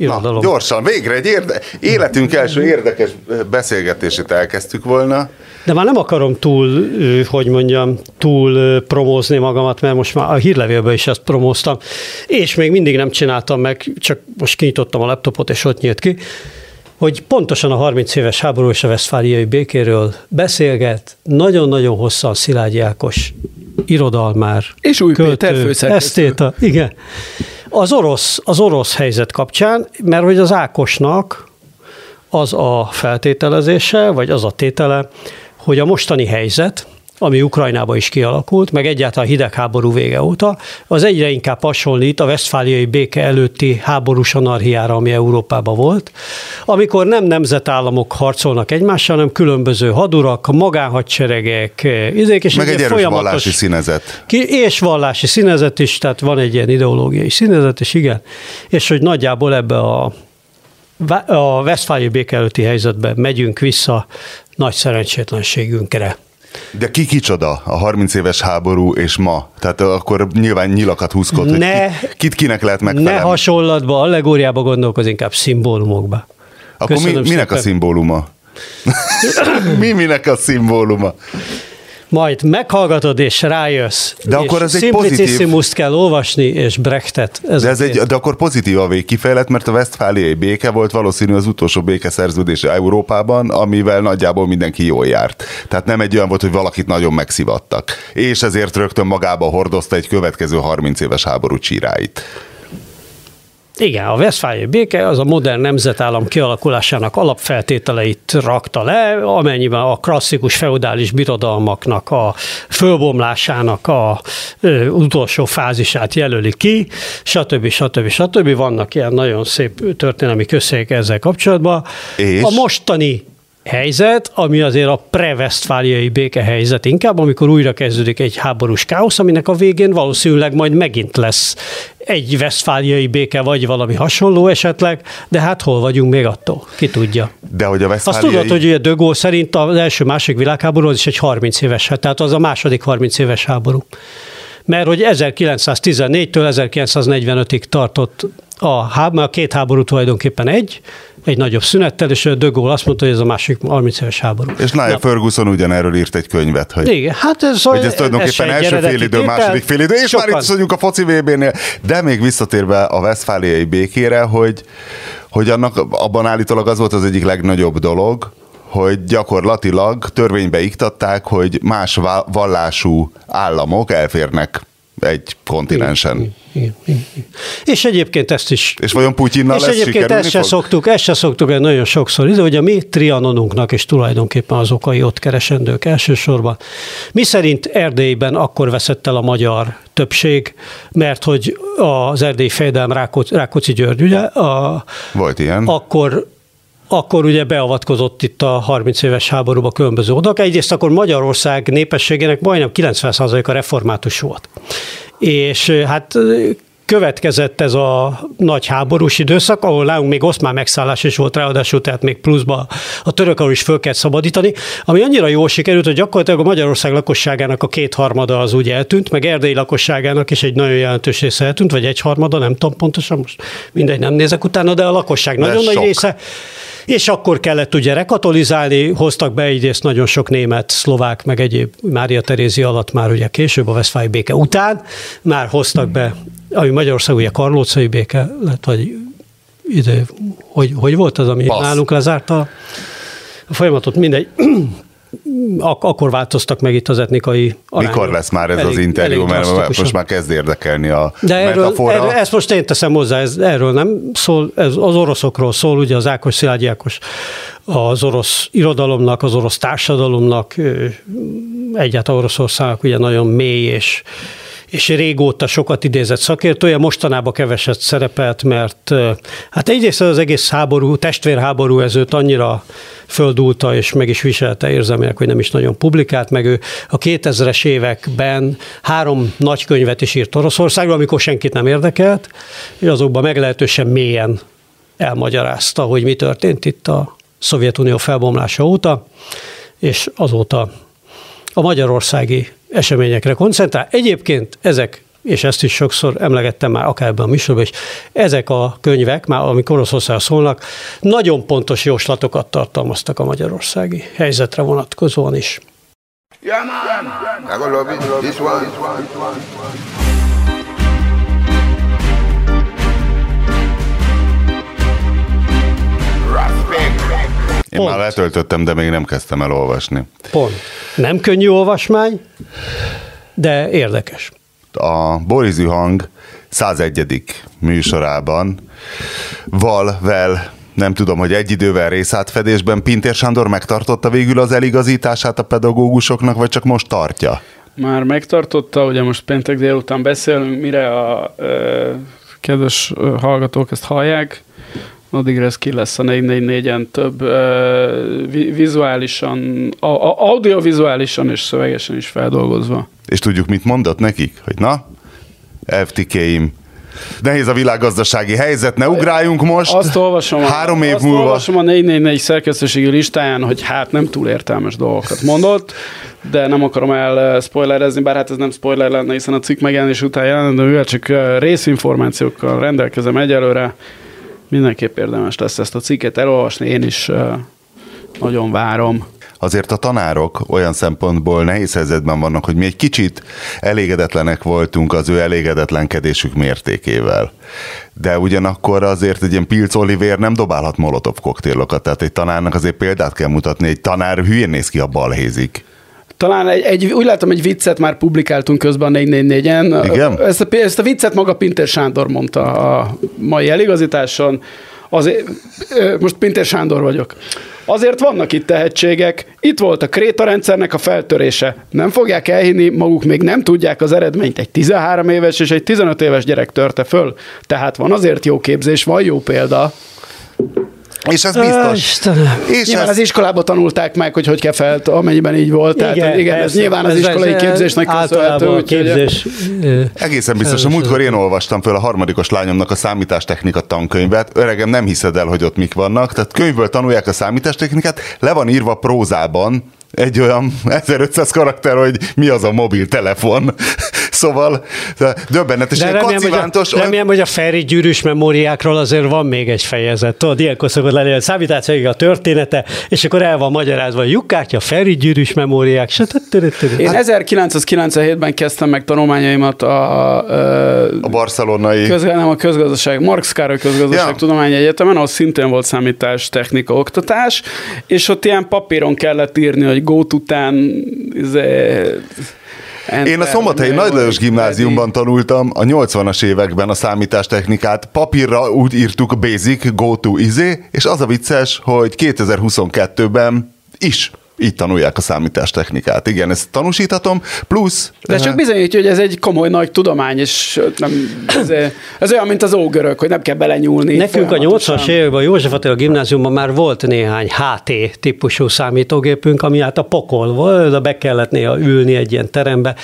irodalom. Na, gyorsan, végre egy érde- életünk első érdekes beszélgetését elkezdtük volna. De már nem akarom túl, hogy mondjam, túl promózni magamat, mert most már a hírlevélben is ezt promóztam, és még mindig nem csináltam meg, csak most kinyitottam a laptopot, és ott nyílt ki, hogy pontosan a 30 éves háború és a veszfáliai békéről beszélget, nagyon-nagyon hosszan Szilágyi Ákos irodalmár, És Új Péter főszerkesztő. esztéta, igen. Az orosz, az orosz helyzet kapcsán, mert hogy az Ákosnak az a feltételezése, vagy az a tétele, hogy a mostani helyzet, ami Ukrajnában is kialakult, meg egyáltalán a hidegháború vége óta, az egyre inkább hasonlít a vesztfáliai béke előtti háborús anarhiára, ami Európában volt, amikor nem nemzetállamok harcolnak egymással, hanem különböző hadurak, magánhadseregek, izék, és Meg egy erős vallási színezet. ki, és vallási színezet is, tehát van egy ilyen ideológiai színezet is, igen, és hogy nagyjából ebbe a, a Westfáli béke előtti helyzetbe megyünk vissza nagy szerencsétlenségünkre. De ki kicsoda a 30 éves háború és ma? Tehát akkor nyilván nyilakat húzkod, hogy Ne- kit, kinek lehet Ne megfelelni. hasonlatba, allegóriába gondolkoz, inkább szimbólumokba. Akkor mi, Köszönöm minek a szimbóluma? mi minek a szimbóluma? Majd meghallgatod és rájössz. De és akkor ez egy Simplicissimus-t kell olvasni, és Brechtet. Ez De, ez egy, de akkor pozitív a végkifejlet, mert a Westfáliai béke volt valószínű az utolsó békeszerződés Európában, amivel nagyjából mindenki jól járt. Tehát nem egy olyan volt, hogy valakit nagyon megszivattak. És ezért rögtön magába hordozta egy következő 30 éves háború csíráit. Igen, a Westfáliai béke az a modern nemzetállam kialakulásának alapfeltételeit rakta le, amennyiben a klasszikus feudális birodalmaknak a fölbomlásának a ö, utolsó fázisát jelöli ki, stb. stb. stb. Vannak ilyen nagyon szép történelmi közszék ezzel kapcsolatban. És? A mostani helyzet, ami azért a pre-vesztfáliai békehelyzet inkább, amikor újra kezdődik egy háborús káosz, aminek a végén valószínűleg majd megint lesz egy vesztfáliai béke, vagy valami hasonló esetleg, de hát hol vagyunk még attól? Ki tudja. De hogy a Azt Westfáliai... tudod, hogy ugye De Gaulle szerint az első másik világháború az is egy 30 éves, hát tehát az a második 30 éves háború. Mert hogy 1914-től 1945-ig tartott a, háb- a két háború tulajdonképpen egy, egy nagyobb szünettel, és De Gaulle azt mondta, hogy ez a másik 30 éves háború. És Niall Ferguson ugyanerről írt egy könyvet, hogy Igen, hát ez, hogy ez tulajdonképpen egy első félidő, tétel. második félidő, és már Sokan- itt vagyunk a foci VB-nél. De még visszatérve a Westfáliai békére, hogy, hogy annak abban állítólag az volt az egyik legnagyobb dolog, hogy gyakorlatilag törvénybe iktatták, hogy más vallású államok elférnek egy kontinensen. Igen, igen, igen. És egyébként ezt is És vajon Putyinnal és lesz egyébként ezt se szoktuk, ezt se szoktuk el nagyon sokszor, ide, hogy a mi trianonunknak is tulajdonképpen az okai ott keresendők elsősorban. Mi szerint Erdélyben akkor veszett el a magyar többség, mert hogy az erdélyi fejedelem Rákóczi, Rákóczi György, ugye, a, Volt ilyen. akkor akkor ugye beavatkozott itt a 30 éves háborúba különböző odak. Egyrészt akkor Magyarország népességének majdnem 90%-a református volt. És hát következett ez a nagy háborús időszak, ahol nálunk még oszmán megszállás is volt ráadásul, tehát még pluszba a törökről is föl kellett szabadítani, ami annyira jól sikerült, hogy gyakorlatilag a Magyarország lakosságának a kétharmada az úgy eltűnt, meg Erdély lakosságának is egy nagyon jelentős része eltűnt, vagy egyharmada, nem tudom pontosan, most mindegy, nem nézek utána, de a lakosság De nagyon nagy sok. része. És akkor kellett ugye rekatolizálni, hoztak be egyrészt nagyon sok német, szlovák, meg egyéb Mária Terézi alatt már ugye később a Westfáli béke után, már hoztak be, ami Magyarország ugye Karlócai béke lett, vagy ide, hogy, hogy volt az, ami Passz. nálunk lezárta a folyamatot, mindegy. Ak- akkor változtak meg itt az etnikai arányok. Mikor lesz már ez Elég- az interjú, mert most már kezd érdekelni a De erről, metafora. erről, ezt most én teszem hozzá, ez, erről nem szól, ez az oroszokról szól, ugye az Ákos Szilágyi Ákos az orosz irodalomnak, az orosz társadalomnak, egyáltalán Oroszországnak ugye nagyon mély és és régóta sokat idézett szakértője, mostanában keveset szerepelt, mert hát egyrészt az egész háború, testvérháború ez őt annyira földulta, és meg is viselte érzelmileg, hogy nem is nagyon publikált, meg ő. A 2000-es években három nagy könyvet is írt Oroszországról, amikor senkit nem érdekelt, és azokban meglehetősen mélyen elmagyarázta, hogy mi történt itt a Szovjetunió felbomlása óta, és azóta a magyarországi eseményekre koncentrál. Egyébként ezek és ezt is sokszor emlegettem már akár ebben a műsorban is, ezek a könyvek, már amikor Oroszország szólnak, nagyon pontos jóslatokat tartalmaztak a magyarországi helyzetre vonatkozóan is. Yeah, man. I gonna Én Pont. már letöltöttem, de még nem kezdtem el olvasni. Pont. Nem könnyű olvasmány, de érdekes. A Boris hang 101. műsorában val, vel, nem tudom, hogy egy idővel részátfedésben Pintér Sándor megtartotta végül az eligazítását a pedagógusoknak, vagy csak most tartja? Már megtartotta, ugye most péntek délután beszélünk, mire a ö, kedves hallgatók ezt hallják, addigra ez ki lesz a 444-en több ö, vizuálisan, a, a, audiovizuálisan és szövegesen is feldolgozva. És tudjuk, mit mondott nekik? Hogy na, FTK-im, nehéz a világgazdasági helyzet, ne ugráljunk most. Azt olvasom, három év azt múlva. olvasom a 444 szerkesztőségi listáján, hogy hát nem túl értelmes dolgokat mondott, de nem akarom el spoilerezni, bár hát ez nem spoiler lenne, hiszen a cikk megjelenés után mivel csak részinformációkkal rendelkezem egyelőre, mindenképp érdemes lesz ezt a cikket elolvasni, én is nagyon várom azért a tanárok olyan szempontból nehéz helyzetben vannak, hogy mi egy kicsit elégedetlenek voltunk az ő elégedetlenkedésük mértékével. De ugyanakkor azért egy ilyen Pilc Oliver nem dobálhat molotov koktélokat, tehát egy tanárnak azért példát kell mutatni, egy tanár hülyén néz ki, a balhézik. Talán egy, egy, úgy látom, egy viccet már publikáltunk közben a 444-en. Igen? Ezt a, ezt a viccet maga Pinter Sándor mondta a mai eligazításon. Azért, most Pinter Sándor vagyok. Azért vannak itt tehetségek. Itt volt a Kréta rendszernek a feltörése. Nem fogják elhinni, maguk még nem tudják az eredményt. Egy 13 éves és egy 15 éves gyerek törte föl. Tehát van azért jó képzés, van jó példa. És ez biztos. Istenem. És nyilván ez... az iskolában tanulták meg, hogy hogy kell felt, amennyiben így volt. Igen, Tehát, igen ez, ez nyilván az iskolai képzésnek köszönhető. A képzés. Egészen biztos. A múltkor én olvastam föl a harmadikos lányomnak a számítástechnika tankönyvet. Öregem, nem hiszed el, hogy ott mik vannak. Tehát könyvből tanulják a számítástechnikát, le van írva prózában, egy olyan 1500 karakter, hogy mi az a mobiltelefon. szóval döbbenetes, De remélem, hogy a, remélem, hogy a Ferri gyűrűs memóriákról azért van még egy fejezet. Tudod, ilyenkor szokott lenni a számításaik a története, és akkor el van magyarázva, lyukkártya, Ferri gyűrűs memóriák, Én 1997-ben kezdtem meg tanulmányaimat a, a, a barcelonai közgaz, nem a közgazdaság, Marx Károly közgazdaság ja. tudományi egyetemen, ahol szintén volt számítás technika oktatás, és ott ilyen papíron kellett írni, hogy gót után izé, én a Szombathelyi Nagy Lajos gimnáziumban tanultam a 80-as években a számítástechnikát. Papírra úgy írtuk basic, go to izé, és az a vicces, hogy 2022-ben is így tanulják a számítástechnikát. Igen, ezt tanúsíthatom, plusz... De csak bizonyítja, hogy ez egy komoly nagy tudomány, és nem, ez, ez olyan, mint az ógörök, hogy nem kell belenyúlni. Nekünk a 80-as években a József Attila gimnáziumban már volt néhány HT típusú számítógépünk, ami hát a pokol volt, de be kellett néha ülni egy ilyen terembe.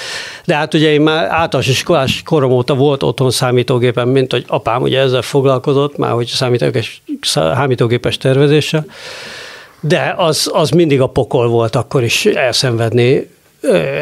De hát ugye én már általános iskolás korom óta volt otthon számítógépem, mint hogy apám ugye ezzel foglalkozott, már hogy számítógépes, számítógépes tervezéssel de az, az mindig a pokol volt akkor is elszenvedni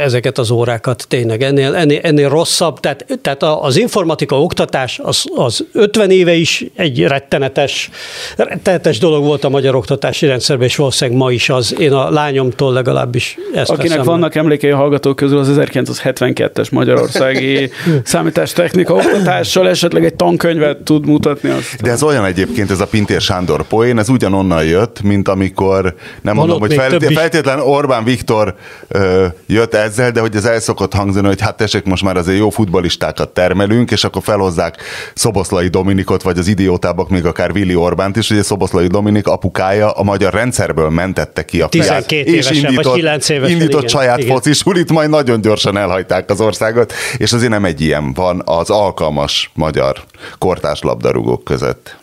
ezeket az órákat tényleg ennél, ennél, ennél rosszabb. Tehát, tehát az informatika oktatás az, az 50 éve is egy rettenetes, rettenetes dolog volt a magyar oktatási rendszerben, és valószínűleg ma is az. Én a lányomtól legalábbis ezt Akinek veszem. vannak emlékei a hallgatók közül az 1972-es magyarországi számítástechnika oktatással esetleg egy tankönyvet tud mutatni. Azt. De ez olyan egyébként, ez a Pintér Sándor poén, ez ugyanonnan jött, mint amikor, nem Van mondom, hogy feltétlen Orbán Viktor ö, jött ezzel, de hogy ez el szokott hangzani, hogy hát tessék, most már azért jó futbalistákat termelünk, és akkor felhozzák Szoboszlai Dominikot, vagy az idiótábbak még akár Willi Orbánt is, a Szoboszlai Dominik apukája a magyar rendszerből mentette ki a fiát, és indított, vagy 9 évesen, indított igen, saját igen. focisulit, majd nagyon gyorsan elhagyták az országot, és azért nem egy ilyen van az alkalmas magyar kortárs labdarúgók között.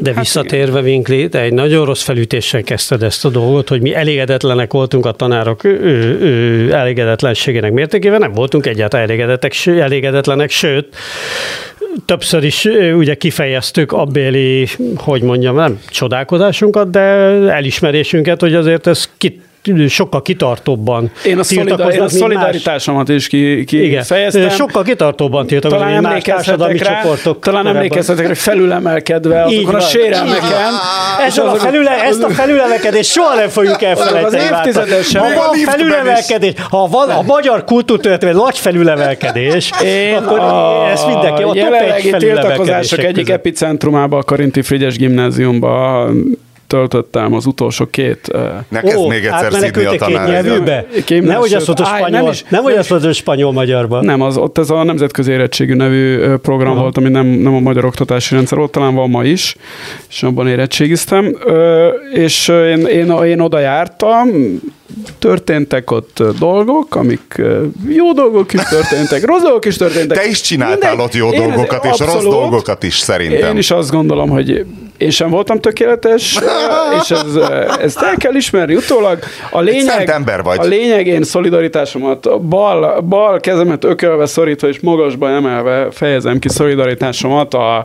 De hát visszatérve Winkli, te egy nagyon rossz felütéssel kezdted ezt a dolgot, hogy mi elégedetlenek voltunk a tanárok ő, ő, elégedetlenségének mértékével, nem voltunk egyáltalán elégedettek, elégedetlenek, sőt, többször is ugye kifejeztük abbéli, hogy mondjam, nem csodálkozásunkat, de elismerésünket, hogy azért ez kit sokkal kitartóbban Én a, szolidar, én a szolidaritásomat is ki, ki Igen. fejeztem. Sokkal kitartóbban tiltakoznak, talán más társadalmi rá, csoportok. talán korábban. emlékeztetek, hogy felülemelkedve azokon a sérelmeken. Ezzel a felüle, ezt a felülemelkedést soha nem fogjuk elfelejteni. Az Ha van felülemelkedés, ha van a magyar kultúrtörténet nagy felülemelkedés, Én akkor a ezt mindenki, a jelenlegi tiltakozások egyik epicentrumába a Karinti Frigyes gimnáziumba töltöttem az utolsó két Ne kezd Ó, még egyszer szidni a átmenekültek két tanár. nyelvűbe? Kémnes- Nehogy azt mondod Áj, nem spanyol, is- nem, hogy azt mondod spanyol-magyarban. Nem, az, ott ez a nemzetközi érettségű nevű program Aha. volt, ami nem, nem a magyar oktatási rendszer volt, talán van ma is, és abban érettségiztem. Ö, És én, én, én oda jártam, történtek ott dolgok, amik jó dolgok is történtek, rossz dolgok is történtek. Te is csináltál Mindegy. ott jó dolgokat, és rossz abszolút. dolgokat is szerintem. Én is azt gondolom, hogy én sem voltam tökéletes, és ez, ezt el kell ismerni utólag. A lényeg, szent ember vagy. A lényeg, én szolidaritásomat bal, bal kezemet ökölve szorítva és magasba emelve fejezem ki szolidaritásomat a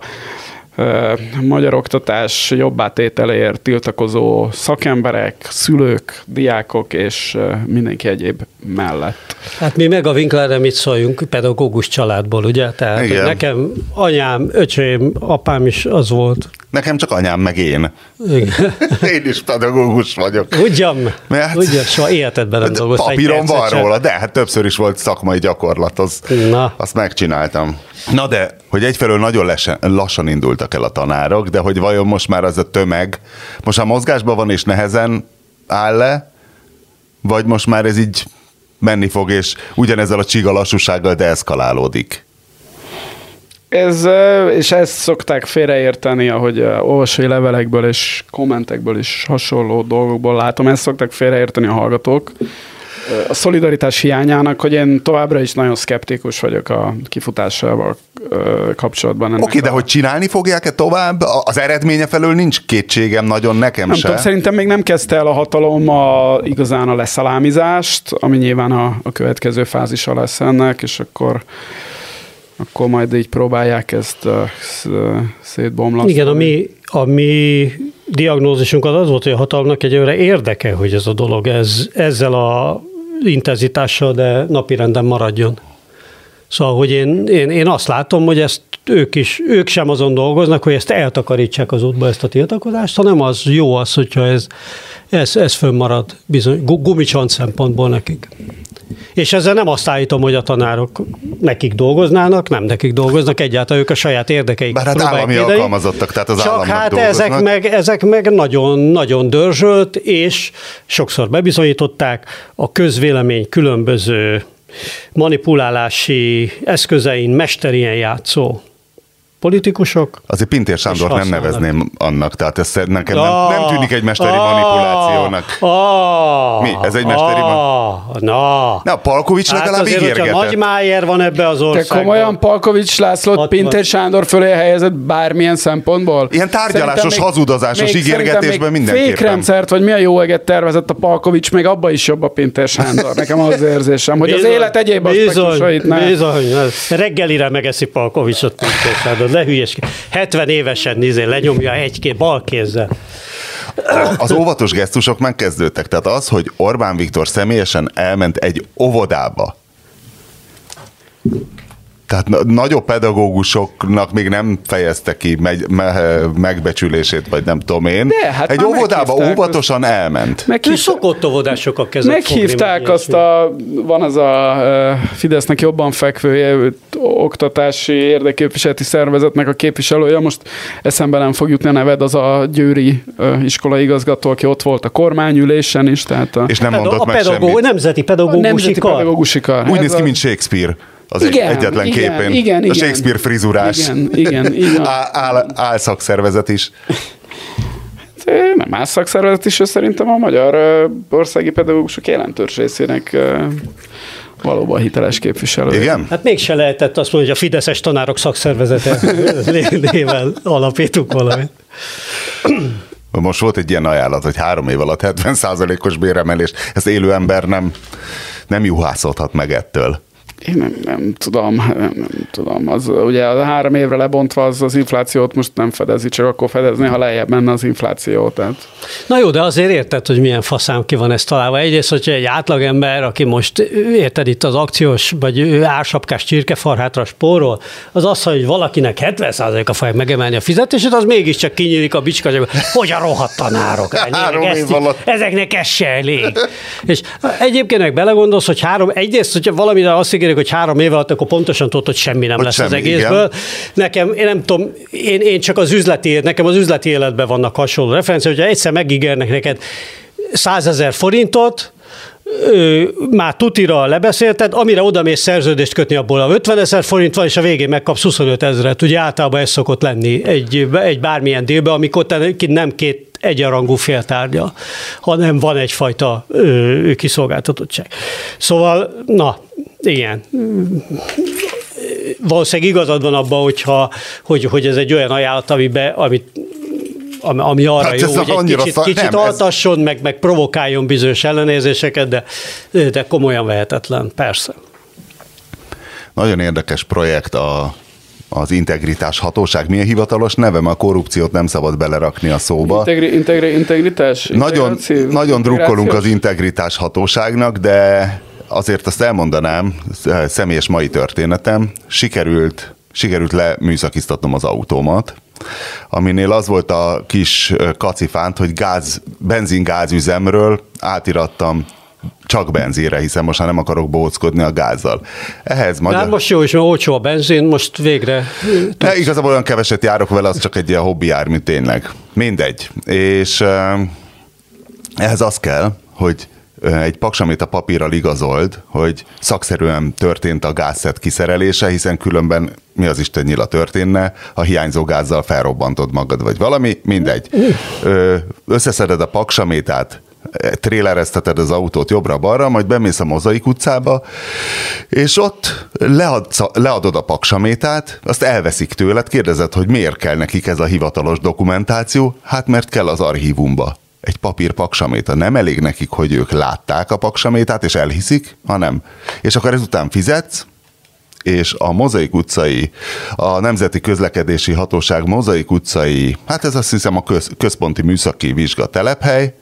magyar oktatás jobbátételéért tiltakozó szakemberek, szülők, diákok és mindenki egyéb mellett. Hát mi meg a Winklerre mit szóljunk, pedagógus családból, ugye? Tehát Igen. nekem anyám, öcsém, apám is az volt. Nekem csak anyám, meg én. Igen. Én is pedagógus vagyok. Ugyan, Mert- ugyan, soha életedben nem dolgoztál. egy Papíron van róla, de hát többször is volt szakmai gyakorlat, az, Na. azt megcsináltam. Na de, hogy egyfelől nagyon lesen, lassan indultak el a tanárok, de hogy vajon most már az a tömeg, most már mozgásban van és nehezen áll le, vagy most már ez így menni fog, és ugyanezzel a csiga lassúsággal deeszkalálódik. Ez, és ezt szokták félreérteni, ahogy olvasói levelekből és kommentekből is hasonló dolgokból látom, ezt szokták félreérteni a hallgatók. A szolidaritás hiányának, hogy én továbbra is nagyon szkeptikus vagyok a kifutásával kapcsolatban. Oké, de a- hogy csinálni fogják-e tovább? Az eredménye felől nincs kétségem nagyon nekem Nem se. tudom, szerintem még nem kezdte el a hatalom a, igazán a leszalámizást, ami nyilván a, a következő fázisa lesz ennek, és akkor akkor majd így próbálják ezt szétbomlasztani. Igen, a mi, a mi diagnózisunk az az volt, hogy a hatalomnak egyelőre érdeke, hogy ez a dolog ez, ezzel a intenzitással, de napirenden maradjon. Szóval, hogy én, én, én azt látom, hogy ezt ők is, ők sem azon dolgoznak, hogy ezt eltakarítsák az útba ezt a tiltakozást, hanem az jó az, hogyha ez, ez, ez fönnmarad bizony, gu- gumicsont szempontból nekik. És ezzel nem azt állítom, hogy a tanárok nekik dolgoznának, nem nekik dolgoznak, egyáltalán ők a saját érdekeiket Bár hát állami védeni. alkalmazottak, tehát az Csak hát dolgoznak. ezek meg, ezek meg nagyon, nagyon dörzsölt, és sokszor bebizonyították a közvélemény különböző manipulálási eszközein mesterien játszó politikusok. Azért Pintér Sándor nem nevezném annak, tehát ez nekem Ah, nem, nem tűnik egy mesteri ah, manipulációnak. ah, Mi? Ez egy mesteri ah, Na, Na, Palkovics hát legalább ígérgetett. Nagy Májer van ebbe az Te országban. komolyan Palkovics Lászlót Pintér. Sándor fölé helyezett bármilyen szempontból? Ilyen tárgyalásos, hazudozásos ígérgetésben mindenképpen. Fékrendszert, vagy mi a jó eget tervezett a Palkovics, még abba is jobb a Pintér Sándor. Nekem az érzésem, hogy az élet egyéb aspektusait ne. Bizony, reggelire megeszi Palkovicsot Pintér Sándor, ne hülyeskedj. 70 évesen nézé, lenyomja egy-két bal kézzel. Az óvatos gesztusok megkezdődtek. Tehát az, hogy Orbán Viktor személyesen elment egy óvodába, tehát na- nagyobb pedagógusoknak még nem fejezte ki megy, me, megbecsülését, vagy nem tudom én. De, hát egy óvodába óvatosan elment. Ő Meghívták, szokott óvodásokat kezet meghívták fogni, azt a, van az a Fidesznek jobban fekvő oktatási érdekképviseleti szervezetnek a képviselője, most eszembe nem fog jutni a neved, az a győri ö, iskolai igazgató, aki ott volt a kormányülésen is, tehát a, És nem a, mondott a meg pedagó, semmit. nemzeti a pedagógusi nemzeti kar. pedagógusi kar. Úgy Ez néz ki, a- mint Shakespeare. Az Igen, egy egyetlen igen, képen. igen, a igen. Shakespeare frizurás. Igen, igen, így van. Áll, áll, szakszervezet is. Nem más szakszervezet is, szerintem a magyar országi pedagógusok jelentős részének valóban hiteles képviselő. Igen? Hát mégse lehetett azt mondani, hogy a Fideszes tanárok szakszervezete Né- néven alapítunk valamit. Most volt egy ilyen ajánlat, hogy három év alatt 70%-os béremelés. Ezt élő ember nem, nem juhászolhat meg ettől. Én nem, nem tudom, nem, nem tudom. Az, ugye a három évre lebontva az, az inflációt most nem fedezi, csak akkor fedezni, ha lejjebb menne az infláció. Tehát. Na jó, de azért érted, hogy milyen faszám ki van ez találva. Egyrészt, hogyha egy átlagember, aki most érted itt az akciós vagy ársapkás csirkefarhátra spórol, az az, hogy valakinek 70%-a fogja megemelni a fizetését, az mégiscsak kinyílik a bicska, hogy a rohadt tanárok. Ezt, ezeknek ez se elég. És egyébként belegondolsz, hogy három, egyrészt, hogyha valamire azt ígérik, hogy három év alatt, akkor pontosan tudod, hogy semmi nem hogy lesz semmi, az egészből. Igen. Nekem, én nem tudom, én, én csak az üzleti, nekem az üzleti életben vannak hasonló referenciák, hogyha egyszer megígérnek neked százezer forintot, már tutira lebeszélted, amire oda mész szerződést kötni, abból a 50 ezer forint van, és a végén megkapsz 25 ezeret. Ugye általában ez szokott lenni egy, egy bármilyen délbe, amikor te nem két egyenrangú féltárgya, hanem van egyfajta ö, kiszolgáltatottság. Szóval, na, igen valószínűleg igazad van abban, hogyha, hogy, hogy ez egy olyan ajánlat, amibe, amit ami arra hát jó, hogy egy kicsit, szak... kicsit nem, altasson, ez... meg, meg provokáljon bizonyos ellenérzéseket, de, de komolyan vehetetlen, persze. Nagyon érdekes projekt a, az integritás hatóság. Mi a hivatalos neve? A korrupciót nem szabad belerakni a szóba. Integri, integri, integritás? Nagyon, nagyon drukkolunk az integritás hatóságnak, de azért azt elmondanám, személyes mai történetem, sikerült, sikerült leműszakiztatnom az autómat, aminél az volt a kis kacifánt, hogy gáz, benzingázüzemről átirattam csak benzinre, hiszen most már nem akarok bóckodni a gázzal. Ehhez magyar... Hát most jó is, mert olcsó a benzin, most végre... Ne, igazából olyan keveset járok vele, az csak egy ilyen hobbi jármű tényleg. Mindegy. És ehhez az kell, hogy egy paksamét a papírral igazold, hogy szakszerűen történt a gázszet kiszerelése, hiszen különben mi az Isten nyila történne, ha hiányzó gázzal felrobbantod magad, vagy valami, mindegy. Összeszeded a paksamétát, trélerezteted az autót jobbra-balra, majd bemész a Mozaik utcába, és ott leadsz, leadod a paksamétát, azt elveszik tőled, kérdezed, hogy miért kell nekik ez a hivatalos dokumentáció, hát mert kell az archívumba egy papír paksaméta. Nem elég nekik, hogy ők látták a paksamétát, és elhiszik, hanem. És akkor ezután fizetsz, és a Mozaik utcai, a Nemzeti Közlekedési Hatóság Mozaik utcai, hát ez azt hiszem a köz, központi műszaki vizsga telephely,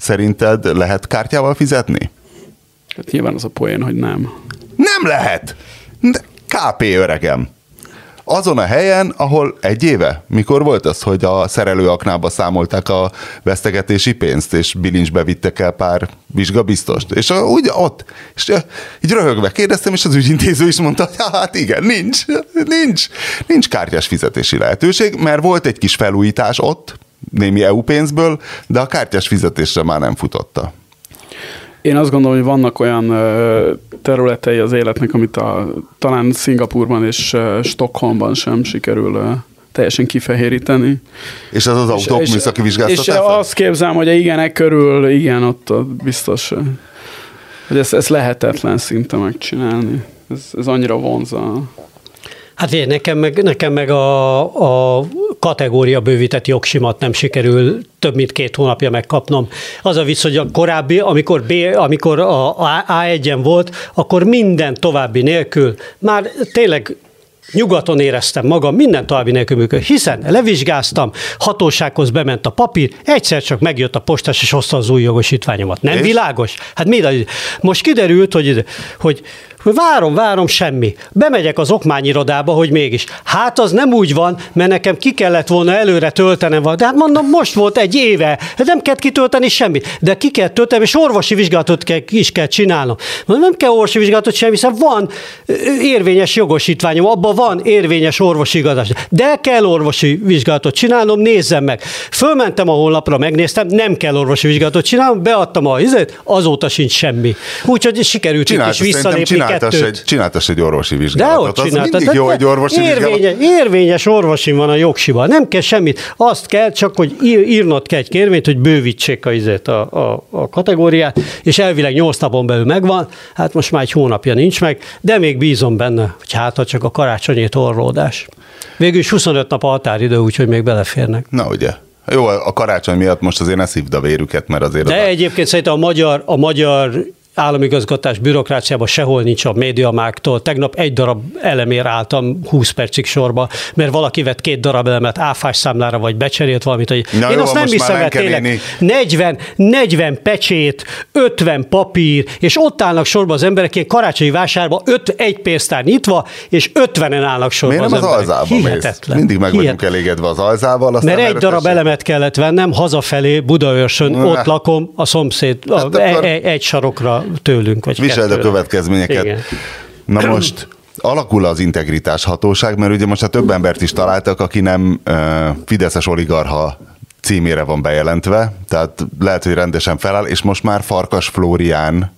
szerinted lehet kártyával fizetni? Hát nyilván az a poén, hogy nem. Nem lehet! KP öregem azon a helyen, ahol egy éve, mikor volt az, hogy a szerelőaknába számolták a vesztegetési pénzt, és bilincsbe vittek el pár vizsgabiztost, és úgy ott, és így röhögve kérdeztem, és az ügyintéző is mondta, hogy hát igen, nincs, nincs, nincs kártyás fizetési lehetőség, mert volt egy kis felújítás ott, némi EU pénzből, de a kártyás fizetésre már nem futotta. Én azt gondolom, hogy vannak olyan területei az életnek, amit a, talán Szingapurban és Stockholmban sem sikerül teljesen kifehéríteni. És az az autók és, műszaki vizsgáztatás? És azt képzelem, hogy igen, e körül, igen, ott, ott biztos, hogy ezt, ezt lehetetlen szinte megcsinálni. Ez, ez annyira vonza. Hát én, nekem meg, nekem meg a, a kategória bővített jogsimat nem sikerül több mint két hónapja megkapnom. Az a vicc, hogy a korábbi, amikor, B, amikor a A1-en volt, akkor minden további nélkül már tényleg nyugaton éreztem magam, minden további nélkül működő, hiszen levizsgáztam, hatósághoz bement a papír, egyszer csak megjött a postás és hozta az új jogosítványomat. Nem és? világos? Hát mi? Most kiderült, hogy hogy várom, várom, semmi. Bemegyek az okmányirodába, hogy mégis. Hát az nem úgy van, mert nekem ki kellett volna előre töltenem, de hát mondom, most volt egy éve, nem kell kitölteni semmit, de ki kell töltenem, és orvosi vizsgálatot kell, is kell csinálnom. Mondom, nem kell orvosi vizsgálatot sem, hiszen van érvényes jogosítványom, abban van érvényes orvosi igazás. De kell orvosi vizsgálatot csinálnom, nézzem meg. Fölmentem a honlapra, megnéztem, nem kell orvosi vizsgálatot csinálnom, beadtam a izét, azóta sincs semmi. Úgyhogy sikerült Csinált, is visszalépni csináltas egy, csináltas egy orvosi vizsgálatot. De ott csináltad. mindig jó egy orvosi érvényes, vizsgálat. Érvényes orvosi van a jogsiban. Nem kell semmit. Azt kell, csak hogy írnod kell egy kérvényt, hogy bővítsék a, izét, a, a, a kategóriát, és elvileg 8 napon belül megvan. Hát most már egy hónapja nincs meg, de még bízom benne, hogy hát ha csak a karácsonyi torlódás. Végül is 25 nap a határidő, úgyhogy még beleférnek. Na ugye. Jó, a karácsony miatt most azért ne szívd a vérüket, mert azért... De a... egyébként szerintem a magyar, a magyar államigazgatás bürokráciában sehol nincs a médiamáktól. Tegnap egy darab elemért álltam 20 percig sorba, mert valaki vett két darab elemet áfás számlára, vagy becserélt valamit. Hogy Na Én jó, azt nem hiszem el tényleg. néni. 40, 40 pecsét, 50 papír, és ott állnak sorba az emberek ilyen karácsonyi vásárba, 5, egy pénztár nyitva, és 50-en állnak sorba Miért nem az, emberek. alzába mész? Hihetetlen. Mindig meg vagyunk elégedve az alzával. aztán Mert egy darab tessék. elemet kellett vennem, hazafelé Budaörsön, ott lakom, a szomszéd, a, Hát akkor- egy, egy sarokra tőlünk, vagy Viseld a következményeket. Igen. Na most alakul az integritás hatóság, mert ugye most a több embert is találtak, aki nem uh, Fideszes oligarha címére van bejelentve, tehát lehet, hogy rendesen feláll, és most már Farkas Flórián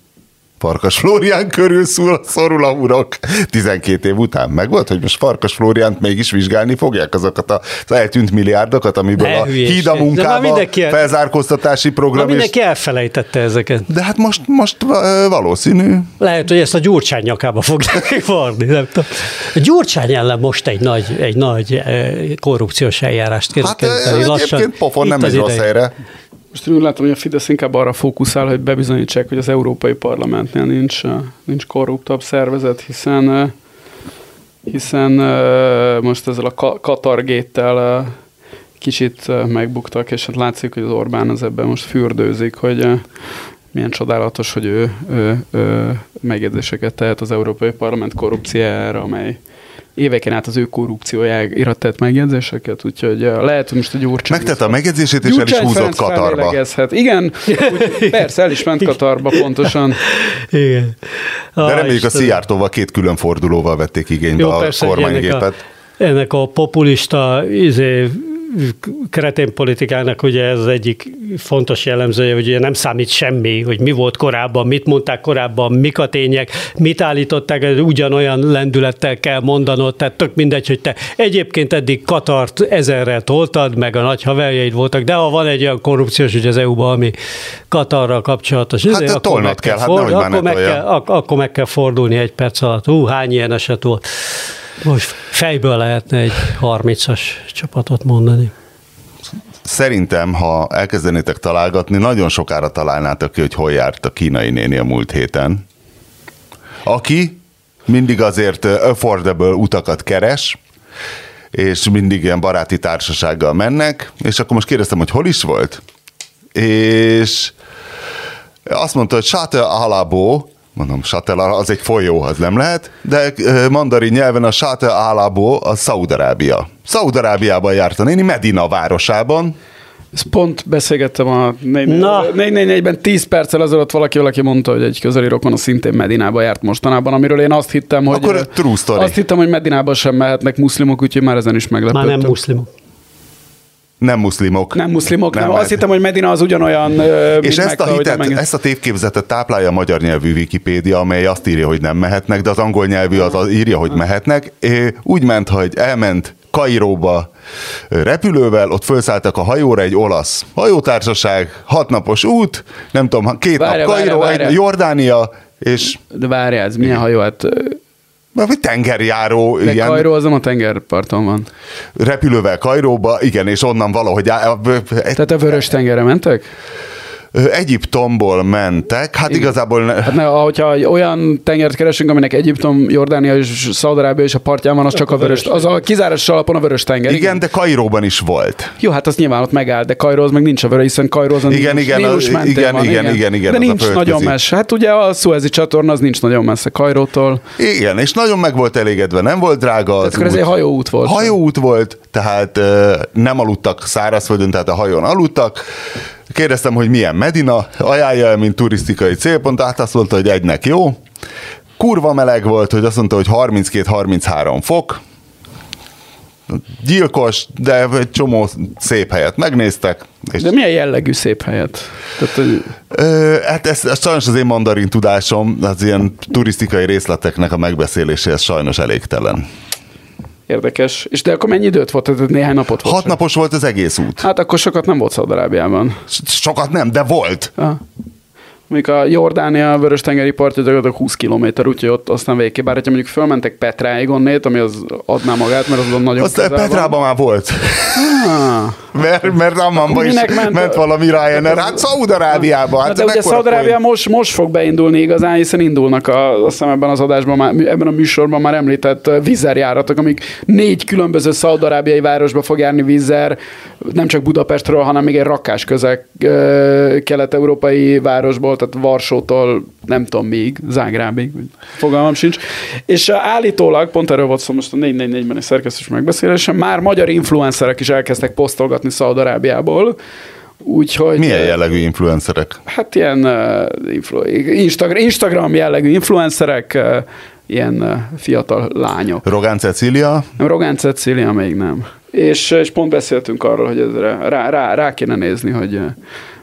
Farkas Flórián körül szól, szorul a urok 12 év után. Meg volt, hogy most Farkas Flóriánt mégis vizsgálni fogják azokat az eltűnt milliárdokat, amiből Ne a híd a már munkába, el- felzárkóztatási program, és... mindenki elfelejtette ezeket. de hát most, most valószínű, Lehet, hogy ezt a Gyurcsány nyakába fogják varni, nem tudom. A Gyurcsány ellen most egy nagy, egy nagy korrupciós eljárást kell Hát egyébként pofon nem Itt egy rossz helyre. Most én úgy látom, hogy a Fidesz inkább arra fókuszál, hogy bebizonyítsák, hogy az Európai Parlamentnél nincs, nincs korruptabb szervezet, hiszen hiszen most ezzel a Ka- Katargéttel kicsit megbuktak, és hát látszik, hogy az Orbán az ebben most fürdőzik, hogy milyen csodálatos, hogy ő, ő, ő megjegyzéseket tehet az Európai Parlament korrupciájára, amely éveken át az ő korrupciójára tett megjegyzéseket, úgyhogy uh, lehet, hogy most a Gyurcsány... Megtette a megjegyzését, és el is húzott Ferenc Katarba. Igen, úgy, persze, el is ment Katarba pontosan. Igen. De Ah, reméljük a Istenem. Szijjártóval két külön fordulóval vették igénybe Jó, a persze, hogy ennek a, kormánygépet. ennek a populista izé, kretén politikának ugye ez az egyik fontos jellemzője, hogy ugye nem számít semmi, hogy mi volt korábban, mit mondták korábban, mik a tények, mit állították, ez ugyanolyan lendülettel kell mondanod, tehát tök mindegy, hogy te egyébként eddig Katart ezerre toltad, meg a nagy haverjaid voltak, de ha van egy olyan korrupciós ügy az EU-ban, ami Katarral kapcsolatos, Hát de akkor meg kell, hát fordul- akkor, meg kell, ak- akkor meg kell fordulni egy perc alatt. Hú, hány ilyen eset volt. Most fejből lehetne egy 30-as csapatot mondani. Szerintem, ha elkezdenétek találgatni, nagyon sokára találnátok ki, hogy hol járt a kínai néni a múlt héten. Aki mindig azért affordable utakat keres, és mindig ilyen baráti társasággal mennek, és akkor most kérdeztem, hogy hol is volt, és azt mondta, hogy Sátel Alabo, mondom, Sátel az egy folyó, az nem lehet, de mandarin nyelven a Sátel Alabo az Szaudarábia. Szaudarábiában járt a néni, Medina városában, Ezt pont beszélgettem a Na. 444-ben 10 perccel ezelőtt valaki, valaki mondta, hogy egy közeli rokon szintén Medinába járt mostanában, amiről én azt hittem, hogy... Akkor true story. Azt hittem, hogy Medinába sem mehetnek muszlimok, úgyhogy már ezen is meglepődtem. Már nem muszlimok. Nem muszlimok. Nem muszlimok, nem. Nem, Azt hittem, hogy Medina az ugyanolyan, És ezt a, Mekka, hitet, enged- ezt a tévképzetet táplálja a magyar nyelvű Wikipédia, amely azt írja, hogy nem mehetnek, de az angol nyelvű az az írja, hogy mehetnek. Úgy ment, hogy elment Kairóba repülővel, ott felszálltak a hajóra egy olasz hajótársaság, hatnapos út, nem tudom, két Várja, nap várja, Kairó, várja. egy Jordánia, és De várjál, ez milyen hajó? Hát, vagy tengerjáró, de ilyen Kajró az nem a tengerparton van. repülővel Kairóba, igen, és onnan valahogy á, Tehát a vörös tengerre mentek? Egyiptomból mentek, hát igazából ne- Hát ne, hogyha olyan tengert keresünk, aminek Egyiptom, Jordánia és Szaudarábia és a partján van, az csak a vörös, az a kizárás alapon a vörös tenger. igen, de Kairóban is volt. Jó, hát az nyilván ott megáll, de Kajró az meg nincs a vörös, hiszen a Igen, Nílus- igen, Nílus mentén igen, van, igen, igen, igen, De nincs nagyon messze. Hát ugye a Suezi csatorna az nincs nagyon messze Kajrótól. Igen, és nagyon meg volt elégedve, nem volt drága az Tehát akkor ez egy hajóút volt. Hajóút volt, tehát ö, nem aludtak szárazföldön, tehát a hajón aludtak. Kérdeztem, hogy milyen Medina, ajánlja el, mint turisztikai célpont, hát azt mondta, hogy egynek jó. Kurva meleg volt, hogy azt mondta, hogy 32-33 fok. Gyilkos, de egy csomó szép helyet megnéztek. És De milyen jellegű szép helyet? Tehát, hogy Ö, hát ez, ez sajnos az én mandarin tudásom, az ilyen turisztikai részleteknek a megbeszéléséhez sajnos elégtelen. Érdekes. És de akkor mennyi időt volt? Tehát néhány napot volt? Hat napos volt az egész út. Hát akkor sokat nem volt Szaudarábiában. Sokat nem, de volt. Ah. Mondjuk a Jordánia vörös tengeri partja gyakorlatilag 20 km, úgyhogy ott aztán végképp. Bár, hogyha mondjuk fölmentek Petráig onnét, ami az adná magát, mert az nagyon Azt Petrában már volt. Ah. mert, mert Ammanban is ment- ment, valami Ryanair. Hát Szaúd-Arábiába. Hát de ugye Szaudarábia most, most fog beindulni igazán, hiszen indulnak a, azt hiszem ebben az adásban, már, ebben a műsorban már említett vízerjáratok, amik négy különböző szaudarábiai városba fog járni vízzer, nem csak Budapestről, hanem még egy rakás közek ö, kelet-európai városból, tehát Varsótól nem tudom még, Zágrábig, fogalmam sincs. És állítólag, pont erről volt szó most a 444-ben egy szerkesztős megbeszélésen, már magyar influencerek is elkezdtek posztolgatni Szaudarábiából, Úgyhogy... Milyen jellegű influencerek? Hát ilyen uh, influ- Instagram, Instagram jellegű influencerek, uh, ilyen uh, fiatal lányok. Rogán Cecília, Nem, Rogán Cecília még nem. És, és pont beszéltünk arról, hogy ezre rá, rá, rá kéne nézni, hogy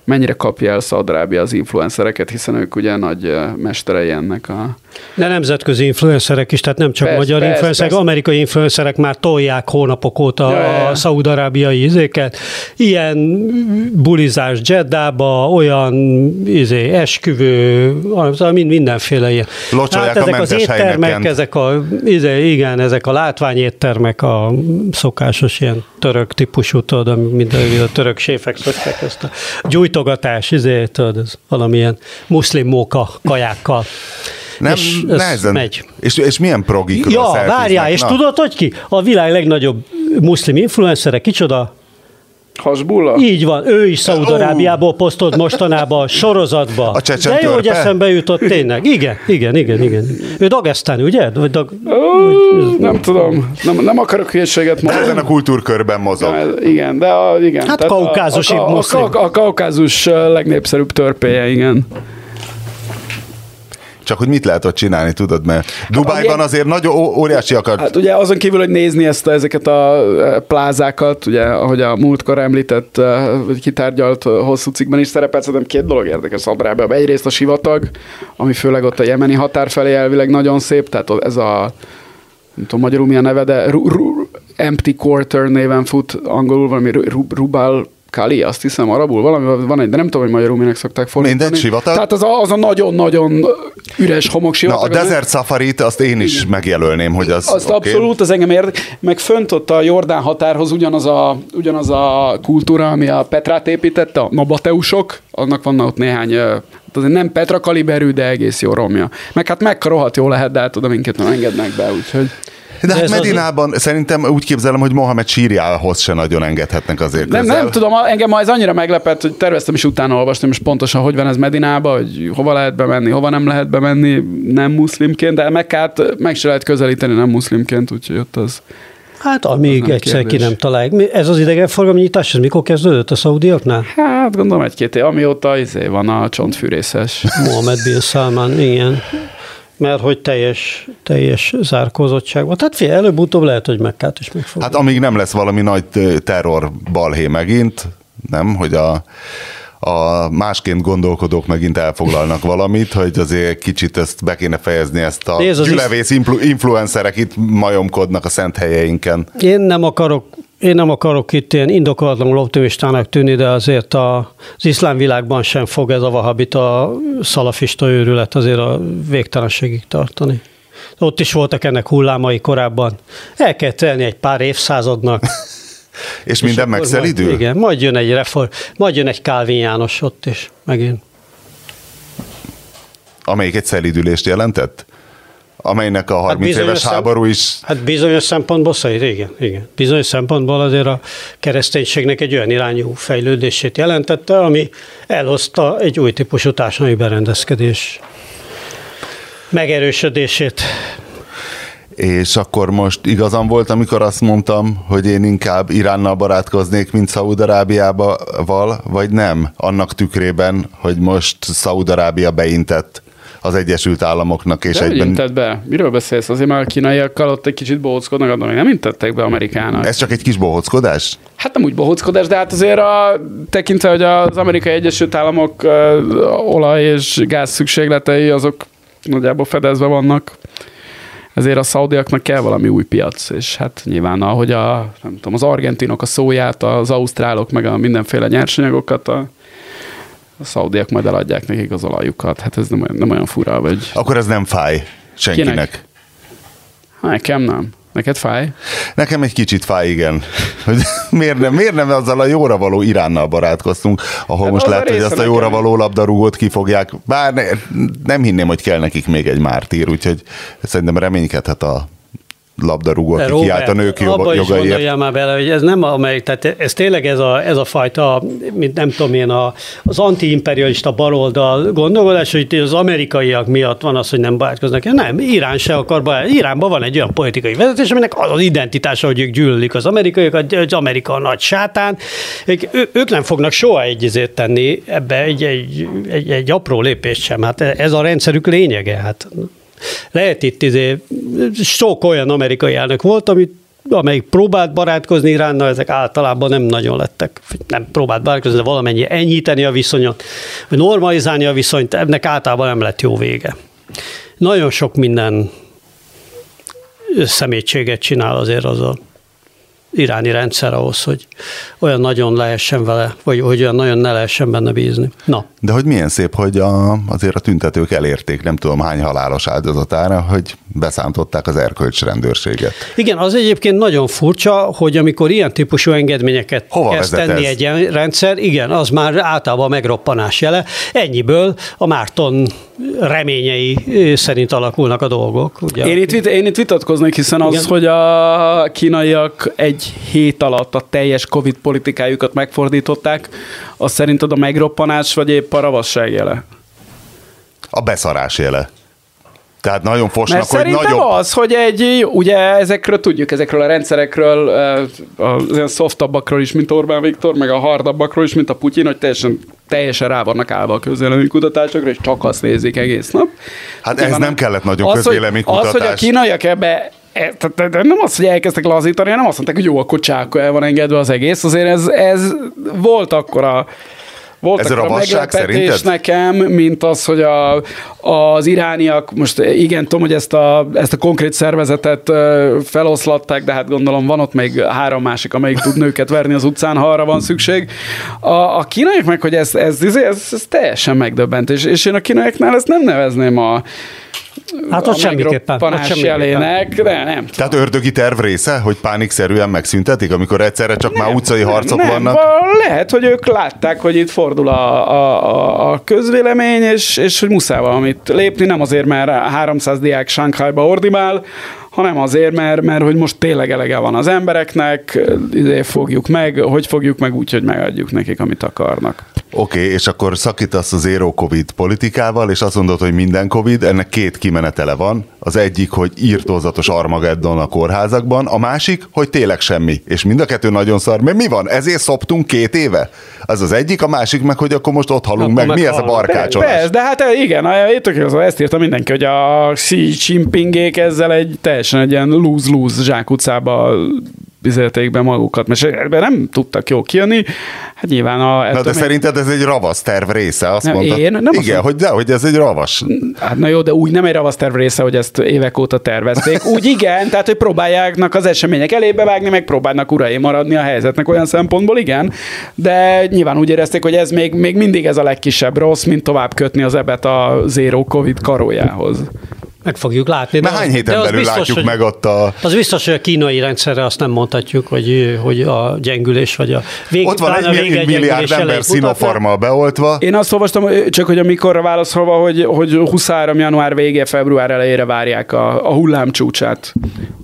mennyire kapja el Szaudarábia az influencereket, hiszen ők ugye nagy mesterei ennek a... De nemzetközi influencerek is, tehát nem csak Persze, magyar persze, influencerek, persze. amerikai influencerek már tolják hónapok óta Ja, a szaudarábiai izéket. Ilyen bulizás Jeddába, olyan izé, esküvő, szóval mind, mindenféle ilyen. Locsolják a ezek az éttermek, ezek a, izé, igen, ezek a látványéttermek, a szokásos ilyen török típusú, tudod, minden a török séfek szokták ezt a gyújtogatás, izé, tudod, ez valamilyen muszlim móka kajákkal. nem És ez nehezen. megy. És, és milyen progikról Ja, várjál, és Na, tudod, hogy ki? A világ legnagyobb muszlim influencere, kicsoda? Hasbulla? Így van, ő is Szaudarábiából posztolt mostanában sorozatba. A De jó, hogy eszembe jutott tényleg. Igen, igen, igen, igen. Ő dagesztáni, ugye? Vagy dag... Nem tudom, nem, nem akarok hülyeséget Ezen mondani. a kultúrkörben mozog. De, igen, de a, igen. Hát tehát a- kaukázusi a, a, a, muszlim. a, a kaukázus ö, legnépszerűbb törpéje, igen. Csak hogy mit lehet ott csinálni, tudod, mert Dubájban amilyen- azért nagy ó- óriásiak a... Hát ugye azon kívül, hogy nézni ezt ezeket a eh, plázákat, ugye, ahogy a múltkor említett, vagy kitárgyalt eh, hosszú cikkben is szerepelt, szerintem két dolog érdekes Szabrábában. Egyrészt a sivatag, ami főleg ott a jemeni határ felé elvileg nagyon szép, tehát ez a nem tudom magyarul mi a neve, de ru, ru, Empty Quarter néven fut angolul, valami ru, ru, Rubal Kali, azt hiszem arabul, valami van egy, de nem tudom, hogy magyarul minek szokták fordítani. Mindegy, sivatag? Tehát az a, az a nagyon-nagyon üres Na, homoksivatag. a az- Desert Safari-t azt én is megjelölném, hogy az azt oké. abszolút, az engem érdekel. Meg fönt ott a Jordán határhoz ugyanaz a, ugyanaz a kultúra, ami a Petrát építette, a nabateusok, annak vannak ott néhány, hát azért nem Petra kaliberű, de egész jó romja. Meg hát meg rohadt jó lehet, de hát oda minket nem engednek be, úgyhogy... De De hát ez az- Medinában szerintem úgy képzelem, hogy Mohamed sírjához se nagyon engedhetnek azért Nem, közel. nem tudom, engem ma ez annyira meglepett, hogy terveztem is utána olvasni, most pontosan, hogy van ez Medinába, hogy hova lehet bemenni, hova nem lehet bemenni, nem muszlimként, de Mekkát meg se lehet közelíteni nem muszlimként, úgyhogy ott az... Hát amíg nem egyszer ki kérdés. nem találják. Ez az idegenforgalmi nyitás, ez mikor kezdődött a szaudiaknál? Hát gondolom egy-két év, amióta izé van a csontfűrészes. Mohamed Bin Salman, igen. Mert hogy teljes, teljes zárkózottság van. Tehát fél, előbb-utóbb lehet, hogy Mekkát is megfog. Hát amíg nem lesz valami nagy terror balhé megint, nem, hogy a, a másként gondolkodók megint elfoglalnak valamit, hogy azért kicsit ezt be kéne fejezni, ezt a Nézd, gyülevész influ- influencerek itt majomkodnak a szent helyeinken. Én nem akarok én nem akarok itt ilyen indokolatlanul optimistának tűnni, de azért a, az iszlám világban sem fog ez a vahabita szalafista őrület azért a végtelenségig tartani. Ott is voltak ennek hullámai korábban. El kell telni egy pár évszázadnak. És minden akkor megszelidül? Majd, igen, majd jön egy reform, majd jön egy Kálvin János ott is, megint. Amelyik egy szelidülést jelentett? Amelynek a 30 Hát éves szem- háború is Hát bizonyos szempontból szerint, igen, igen. Bizonyos szempontból azért a kereszténységnek egy olyan irányú fejlődését jelentette, ami elhozta egy új típusú társadalmi berendezkedés megerősödését. És akkor most igazam volt, amikor azt mondtam, hogy én inkább Iránnal barátkoznék, mint Szaúd-Arábiával, vagy nem? Annak tükrében, hogy most Szaúd-Arábia beintett az Egyesült Államoknak, és De egyben... intett be? Miről beszélsz? Azért már a kínaiakkal ott egy kicsit bohóckodnak, de még nem intettek be Amerikának. Ez csak egy kis bohóckodás? Hát nem úgy bohóckodás, de hát azért a, tekintve, hogy az Amerikai Egyesült Államok olaj és gáz szükségletei azok nagyjából fedezve vannak. Ezért a szaudiaknak kell valami új piac, és hát nyilván ahogy a, nem tudom, az argentinok a szóját, az ausztrálok meg a mindenféle nyersanyagokat, a A szaudiak majd eladják nekik az olajukat. Hát ez nem olyan, nem olyan fura, vagy... Akkor ez nem fáj senkinek. Kinek? Hát nekem nem. Neked fáj? Nekem egy kicsit fáj, igen. Hogy miért nem, miért nem azzal a jóra való Iránnal barátkoztunk, ahol Hát most lehet, hogy azt a jóra való labdarúgót kifogják. Bár ne, nem hinném, hogy kell nekik még egy mártír, úgyhogy szerintem reménykedhet a labdarúgó, aki kiállt a nők abba jogaiért. gondoljál már bele, hogy ez nem amelyik, tehát ez tényleg ez a, ez a fajta, mint nem tudom én, a, az antiimperialista baloldal gondolkodás, hogy az amerikaiak miatt van az, hogy nem barátkoznak. Nem, Irán se akar barát. Iránban van egy olyan politikai vezetés, aminek az az identitása, hogy ők gyűlölik az amerikaiakat, az Amerika a nagy sátán. Ők, ők nem fognak soha egy izét tenni ebbe egy, egy, egy, egy apró lépést sem. Hát ez a rendszerük lényege. Hát lehet itt izé, sok olyan amerikai elnök volt, amit amelyik próbált barátkozni Iránnal, ezek általában nem nagyon lettek. Nem próbált barátkozni, de valamennyi enyhíteni a viszonyot, vagy normalizálni a viszonyt, ennek általában nem lett jó vége. Nagyon sok minden szemétséget csinál azért az a iráni rendszer ahhoz, hogy olyan nagyon lehessen vele, vagy hogy olyan nagyon ne lehessen benne bízni. Na, De hogy milyen szép, hogy a, azért a tüntetők elérték nem tudom hány halálos áldozatára, hogy beszántották az erkölcsrendőrséget. Igen, az egyébként nagyon furcsa, hogy amikor ilyen típusú engedményeket Hova kezd tenni ez? egy ilyen rendszer, igen, az már általában megroppanás jele. Ennyiből a Márton reményei szerint alakulnak a dolgok. Ugye? Én itt, én itt vitatkoznék, hiszen az, Igen. hogy a kínaiak egy hét alatt a teljes Covid politikájukat megfordították, az szerinted a megroppanás, vagy épp a ravasság jele? A beszarás jele. Tehát nagyon fosnak, Mert hogy nagyobb. az, hogy egy, ugye ezekről tudjuk, ezekről a rendszerekről, eh, az ilyen szoftabbakról is, mint Orbán Viktor, meg a hardabbakról is, mint a Putyin, hogy teljesen, teljesen rá vannak állva a közvéleménykutatásokra, és csak azt nézik egész nap. Hát ez nem kellett nagyon az, közvéleménykutatás. az, hogy a kínaiak ebbe tehát- tehát nem az, hogy elkezdtek lazítani, hanem azt mondták, hogy jó, akkor csákó el van engedve az egész. Azért ez, ez volt akkor a volt Ez a meglepetés szerinted? nekem, mint az, hogy a, az irániak, most igen, tudom, hogy ezt a, ezt a konkrét szervezetet feloszlatták, de hát gondolom van ott még három másik, amelyik tud nőket verni az utcán, ha arra van szükség. A, a kínaiak meg, hogy ez, ez, ez, ez, ez teljesen megdöbbent, és, és én a kínaiaknál ezt nem nevezném a, Hát a ott semmiképpen. Ott semmiképpen. jelének, de nem Tehát ördögi terv része, hogy pánikszerűen megszüntetik, amikor egyszerre csak már utcai harcok nem, vannak? va- Lehet, hogy ők látták, hogy itt fordul a, a, a, a közvélemény, és, és hogy muszáj valamit lépni, nem azért, mert 300 diák Sánkhájba ordibál, hanem azért, mert, mert hogy most tényleg elege van az embereknek, izé fogjuk meg, hogy fogjuk meg úgy, hogy megadjuk nekik, amit akarnak. Oké, okay, és akkor szakítasz az zero covid politikával, és azt mondod, hogy minden covid, ennek két kimenetele van. Az egyik, hogy írtózatos Armageddon a kórházakban, a másik, hogy tényleg semmi. És mind a kettő nagyon szar. Mert mi van? Ezért szoptunk két éve? Az az egyik, a másik meg, hogy akkor most ott halunk Akkor meg. meg Mi ez a halunk. barkácsolás? Persze, de hát igen, itt ezt írta mindenki, hogy a Xi Jinpingék ezzel egy teljesen egy ilyen lose-lose zsákutcába bizelték be magukat, mert ebben nem tudtak jó kijönni. Hát nyilván a... Na de szerinted ez egy ravasz terv része, azt Nem, mondta. én nem azt Igen, hogy, de, hogy ez egy ravas. Hát na jó, de úgy nem egy ravaszterv része, hogy ezt évek óta tervezték. Úgy igen, tehát hogy próbálják az események elébe vágni, meg próbálnak urai maradni a helyzetnek olyan szempontból, igen. De nyilván úgy érezték, hogy ez még, még mindig ez a legkisebb rossz, mint tovább kötni az ebet a zero covid karójához. Meg fogjuk látni. Mert hány az- héten az belül biztos, látjuk hogy- meg ott a... Az biztos, hogy a kínai rendszerre azt nem mondhatjuk, hogy, hogy a gyengülés vagy a vég, Ott van egy vége milliárd gyengülés ember szinofarmal beoltva. Én azt olvastam, csak hogy amikorra válaszolva, hogy, hogy 23. január végé, február elejére várják a, a hullám csúcsát.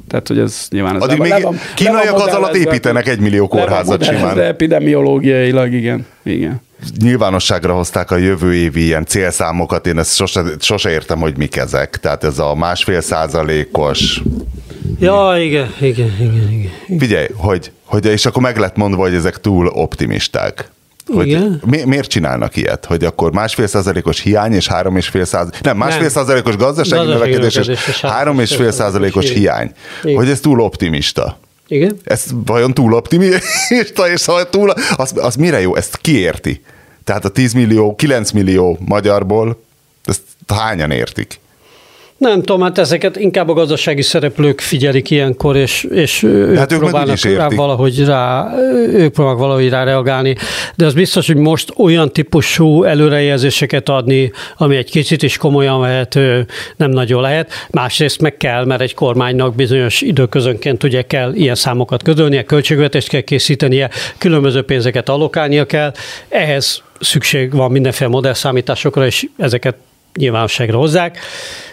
Tehát, hogy ez nyilván... Ez Addig még van- kínaiak az alatt építenek egy millió kórházat simán. Epidemiológiailag, igen. igen. Nyilvánosságra hozták a jövő évi ilyen célszámokat, én ezt sose, sose értem, hogy mik ezek. Tehát ez a másfél százalékos, Ja, igen, igen, igen, igen. figyelj, hogy, hogy és akkor meg lett mondva, hogy ezek túl optimisták. Hogy Igen. mi, miért csinálnak ilyet? Hogy akkor másfél százalékos hiány és három és fél százalékos, nem, másfél Nem. százalékos gazdasági Gazdasági növekedés és növekedés és három és fél százalékos hiány. Igen. Hogy ez túl optimista. Igen? Ez vajon túl optimista, és ha túl, az, az mire jó? Ezt kiérti? Tehát a 10 millió, 9 millió magyarból, ezt hányan értik? Nem tudom, hát ezeket inkább a gazdasági szereplők figyelik ilyenkor, és, és ők Hát ők próbálnak rá valahogy rá, ők próbálnak valahogy rá reagálni, de az biztos, hogy most olyan típusú előrejelzéseket adni, ami egy kicsit is komolyan vehető, nem nagyon lehet. Másrészt meg kell, mert egy kormánynak bizonyos időközönként ugye kell ilyen számokat közölnie, költségvetést kell készítenie, különböző pénzeket allokálnia kell, ehhez szükség van mindenféle modellszámításokra, és ezeket nyilvánosságra hozzák.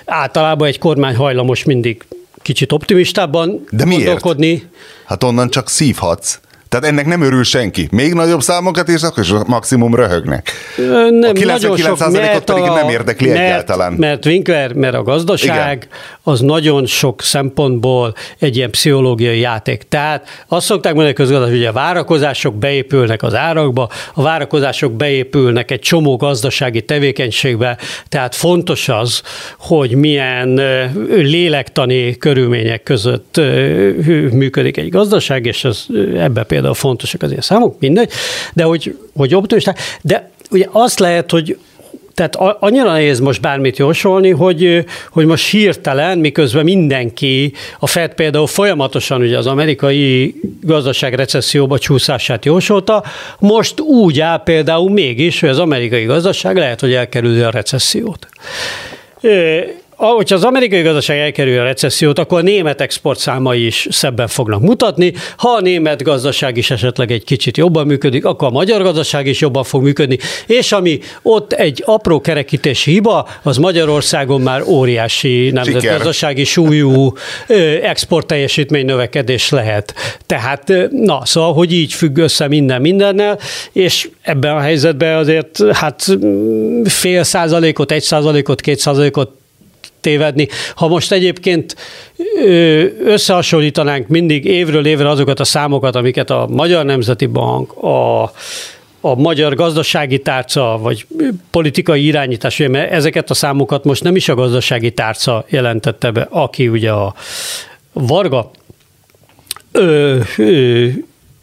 Általában egy kormány hajlamos mindig kicsit optimistábban De miért? gondolkodni. Hát onnan csak szívhatsz. Tehát ennek nem örül senki. Még nagyobb számokat, és akkor is maximum röhögnek. Ö, Nem, A 99%-ot nagyon sok, mert pedig a- nem érdekli mert, egyáltalán. Mert Winkler, mert a gazdaság Igen. az nagyon sok szempontból egy ilyen pszichológiai játék. Tehát azt szokták mondani közgazdaság, hogy a várakozások beépülnek az árakba, a várakozások beépülnek egy csomó gazdasági tevékenységbe, tehát fontos az, hogy milyen lélektani körülmények között működik egy gazdaság, és ez, ö, ebben például fontosak az ilyen számok, mindegy, de hogy, hogy optimisták, de ugye azt lehet, hogy tehát annyira nehéz most bármit jósolni, hogy, hogy most hirtelen, miközben mindenki, a Fed például folyamatosan ugye az amerikai gazdaság recesszióba csúszását jósolta, most úgy áll például mégis, hogy az amerikai gazdaság lehet, hogy elkerüli a recessziót. Ahogy az amerikai gazdaság elkerül a recessziót, akkor a német exportszámai is szebben fognak mutatni. Ha a német gazdaság is esetleg egy kicsit jobban működik, akkor a magyar gazdaság is jobban fog működni. És ami ott egy apró kerekítési hiba, az Magyarországon már óriási nemzetgazdasági súlyú ö, exportteljesítmény növekedés lehet. Tehát, na, szóval, hogy így függ össze minden mindennel, és ebben a helyzetben azért hát mm, fél százalékot, egy százalékot, két százalékot tévedni. Ha most egyébként összehasonlítanánk mindig évről évre azokat a számokat, amiket a Magyar Nemzeti Bank, a, a Magyar Gazdasági Tárca, vagy politikai irányítás, mert ezeket a számokat most nem is a gazdasági tárca jelentette be, aki ugye a Varga ö, ö,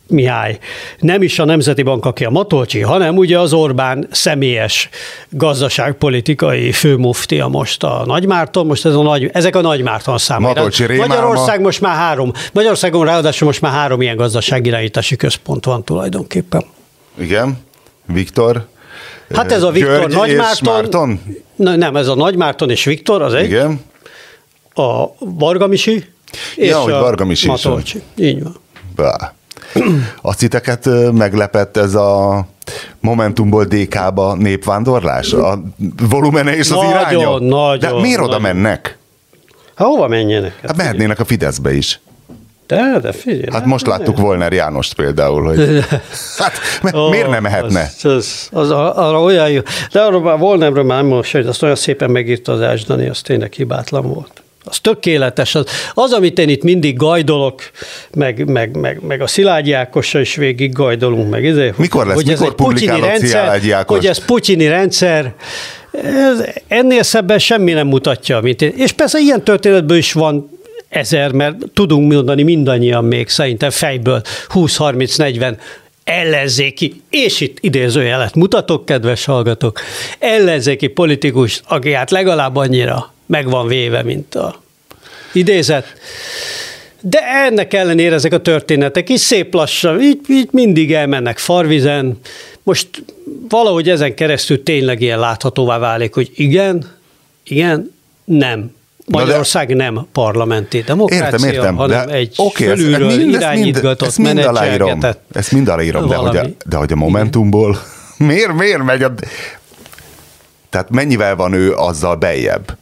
Mihály, nem is a Nemzeti Bank, aki a Matolcsi, hanem ugye az Orbán személyes gazdaságpolitikai főmuftia most a Nagymárton, most ez a nagy, ezek a Nagymárton számok. Magyarország most már három, Magyarországon ráadásul most már három ilyen gazdaságirányítási központ van tulajdonképpen. Igen. Viktor. Hát ez a Viktor György Nagymárton. Márton? Na, nem, ez a Nagymárton és Viktor, az egy, Igen. a Varga Misi, és Ja, hogy a Varga Misi is van. Matolcsi. Így van. Bá. A titeket ö, meglepett ez a Momentumból DK-ba népvándorlás? A volumene és az Nagyon, iránya? nagyon, De miért oda nagyon. mennek? Hát hova menjenek? Hát mehetnének a Fideszbe is. De, de figyelj. Hát most láttuk Volner Jánost például, hogy hát mi- Ó, miért nem mehetne? Az, az, az, arra olyan jó. De arról már Volnemről már nem most, hogy azt olyan szépen megírta az Ásdani, az tényleg hibátlan volt. Az tökéletes. Az, az, amit én itt mindig gajdolok, meg, meg, meg, meg a Szilágyi Ákossal is végig gajdolunk, meg izé, Mikor lesz- hogy ez mikor egy putyini rendszer, hogy ez putyini rendszer, ez, ennél szebben semmi nem mutatja, mint én. És persze ilyen történetből is van ezer, mert tudunk mondani mindannyian még szerintem fejből 20-30-40 ellenzéki, és itt idézőjelet mutatok, kedves hallgatók, ellenzéki politikus, aki hát legalább annyira meg van véve, mint a idézet. De ennek ellenére ezek a történetek is szép lassan, így, így mindig elmennek farvizen. Most valahogy ezen keresztül tényleg ilyen láthatóvá válik, hogy igen, igen, nem. de- Magyarország nem parlamenti demokrácia, Értem, értem. hanem de, egy oké, ezt- fölülről ezt mind- irányítgatott, ezt mind aláírom. menedzselgetett Ezt mind aláírom, de hogy, a, de hogy a Momentumból miért, miért megy a... Tehát mennyivel van ő azzal beljebb?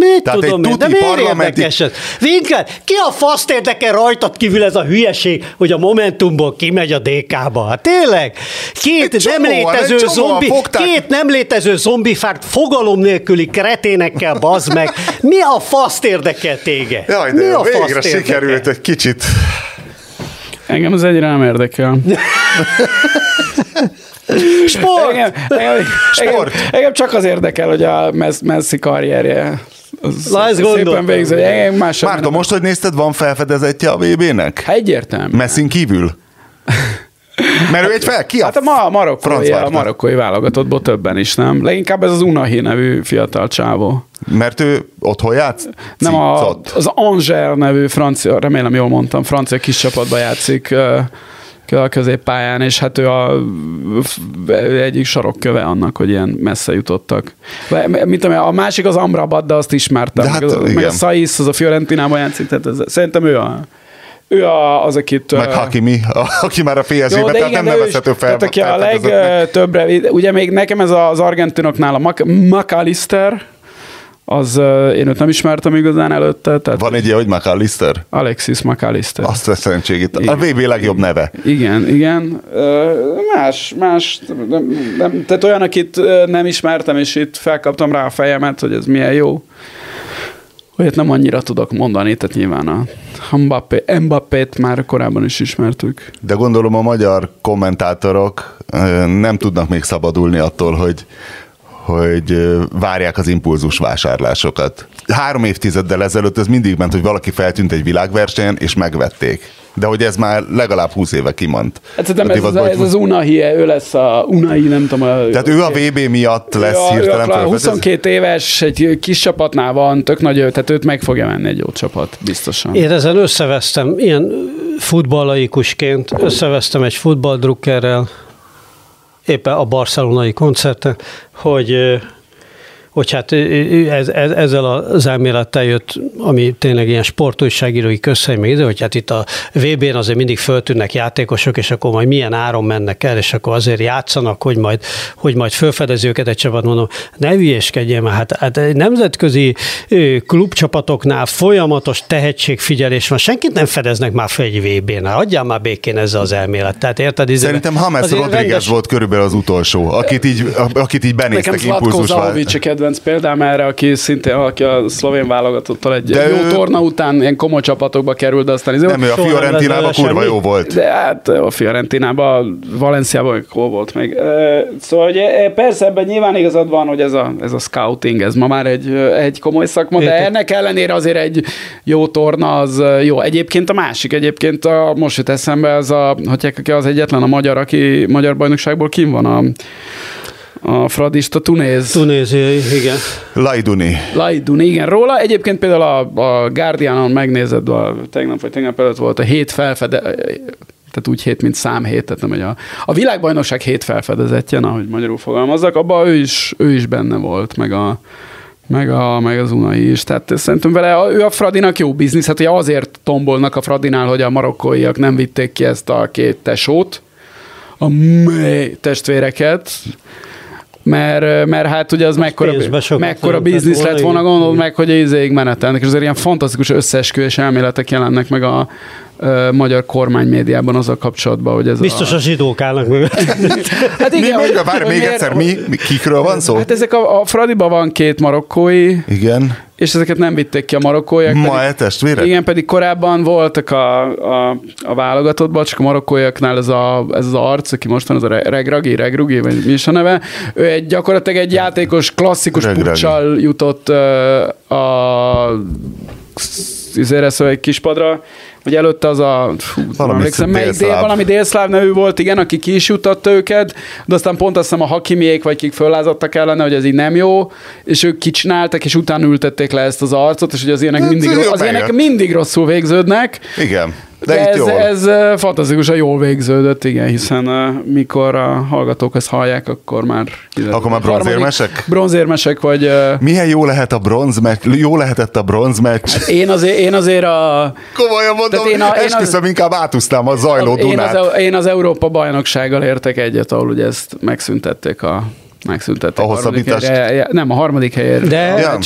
Mit Tehát tudom egy én, de miért parlamenti- érdekes ez? Winkler, ki a faszt érdekel rajtad kívül ez a hülyeség, hogy a Momentumból kimegy a DK-ba? Hát tényleg? Két Egy nem csomóan, létező egy zombi, fogták. két nem létező zombifárt fogalom nélküli kreténekkel bazd meg. Mi a faszt érdekel téged? Jaj, Mi de jó, a végre faszt sikerült érdekel? egy kicsit. Engem az egyre nem érdekel. Sport! Engem, engem, Sport. engem, engem csak az érdekel, hogy a Messi karrierje ezt szépen más Márton, most, hogy nézted, van felfedezetje a VB-nek? Hát Egyértelmű. Messzin kívül? Mert ő egy fel, ki a Hát a ma, marokkói, a marokkói válogatottból többen is, nem? Leginkább ez az Unahi nevű fiatal csávó. Mert ő otthon játsz? Nem a, az Angers nevű francia, remélem jól mondtam, francia kis csapatban játszik a középpályán, és hát ő a egyik sarokköve annak, hogy ilyen messze jutottak. Tudom, én, a másik az Amrabat, de azt ismertem. De hát, meg, az, meg a Saiz, az a Fiorentinában játszik, tehát ez, szerintem ő a ő a, az, akit... Meg Hakimi, a- aki már a PSG-ben, tehát nem nevezhető fel. Tehát aki a legtöbbre, ugye még nekem ez az argentinoknál a Mac- McAllister, az én őt nem ismertem igazán előtte, tehát Van egy ilyen, hogy McAllister? Alexis McAllister. Azt a szerencségét. A VB legjobb neve. Igen, igen. Más, más, nem, nem, tehát olyan, akit nem ismertem, és itt felkaptam rá a fejemet, hogy ez milyen jó. Olyat nem annyira tudok mondani, tehát nyilván a Mbappé, Mbappét már korábban is ismertük. De gondolom a magyar kommentátorok nem tudnak még szabadulni attól, hogy hogy várják az impulzus vásárlásokat. Három évtizeddel ezelőtt ez mindig ment, hogy valaki feltűnt egy világversenyen, és megvették. De hogy ez már legalább 20 éve kimant. Hát szerintem ez, az, ez az Unahi, ő lesz a Unai, nem tudom. A, Tehát ő a VB miatt lesz ő a, ő hirtelen a felfedezve? 22 éves, egy kis csapatnál van, tök nagy, tehát őt meg fogja menni egy jó csapat, biztosan. Én ezen összevesztem, ilyen futballaikusként összevesztem egy futballdrukkerrel, éppen a barcelonai koncerten, hogy hogy hát ez, ez, ezzel az elmélettel jött, ami tényleg ilyen sportújságírói közhely még ide, hogy hát itt a VB-n azért mindig föltűnnek játékosok, és akkor majd milyen áron mennek el, és akkor azért játszanak, hogy majd, hogy majd fölfedezi őket egy csapat, mondom, ne hülyéskedjél már, hát, hát nemzetközi klubcsapatoknál folyamatos tehetségfigyelés van, senkit nem fedeznek már fel egy VB-nál, adjál már békén ezzel az elmélet. Tehát érted? izébe- Szerintem James Rodriguez rendes- volt körülbelül az utolsó, akit így, akit így benéztek Zlatko impulzus Zahovic a kedvenc példám erre, aki szintén aki a szlovén válogatottal egy De jó ő- torna után ilyen komoly csapatokba került, de aztán izé- Nem, ő a Fiorentinában kurva jó volt. De hát a Fiorentinában, Valenciában hol volt még. Szóval ugye, persze ebben nyilván igazad van, hogy ez a, ez a scouting, ez ma már egy, egy komoly szakma, de Érted. ennek ellenére azért egy jó torna az jó. Egyébként a másik, egyébként a, most jut eszembe, az a, hogy az egyetlen a magyar, aki magyar bajnokságból kim van a, a fradista Tunéz. Tunéziai, igen. Lajduni. Lajdun, igen, róla. Egyébként például a, a Guardianon megnézed, a, tegnap vagy tegnap előtt volt a hét felfede, tehát úgy hét, mint számhét, tehát nem, hogy a, a világbajnokság hét felfedezetje, ahogy magyarul fogalmazzak, abban ő is, ő is benne volt, meg a, meg, a, meg az Unai is. Tehát szerintem vele, ő a Fradinak jó biznisz, hát ugye azért tombolnak a Fradinál, hogy a marokkóiak nem vitték ki ezt a két tesót, a mély testvéreket, mert, mert hát ugye az mekkora, sokat mekkora jelentett biznisz lett volna, gondolod meg, hogy izéig menetelnek, és azért ilyen fantasztikus összeesküvés elméletek jelennek meg a magyar kormánymédiában az a kapcsolatban, hogy ez Biztos a... a zsidók állnak mögött. Hát Mi, igen, még, hogy- várj, hogy még miért- egyszer, mi, mi? Kikről van szó? Hát ezek a, a Fradiban van két marokkói, Igen. És ezeket nem vitték ki a marokkóiak. Ma pedig- e testvérek? igen, pedig korábban voltak a, a, a válogatottban, csak a marokkóiaknál ez, a, ez az arc, aki most van, az a Re- Regragi, Regrugi, vagy mi is a neve, ő egy gyakorlatilag egy játékos, klasszikus puccsal jutott ö, a izére, szóval egy kispadra, hogy előtte az a, fú, Valami emlékszem, melyik dél, valami délszláv nevű volt, igen, aki ki is jutatta őket, de aztán pont azt hiszem a hakimiék, vagy kik föllázadtak ellene, hogy ez így nem jó, és ők kicsináltak, és utána ültették le ezt az arcot, és hogy az ilyenek Hát, mindig, az ilyenek mindig rosszul végződnek, Igen. De, ez, jól. ez eh, fantasztikusan jól végződött, igen, hiszen uh, mikor a hallgatók ezt hallják, akkor már... kiderül. Akkor már bronzérmesek? Bronzérmesek, vagy... Uh, Milyen jó lehet a bronzmeccs, jó lehetett a bronzmeccs. én azért, én azért a... Komolyan mondom, én a- én az- esküszöm, inkább átúztam a zajló Én az, Dunát. Eu- én az Európa bajnoksággal értek egyet, ahol ugye ezt megszüntették a megszüntették. A hosszabbítást? helyre- Nem, a harmadik helyért. De- Ja.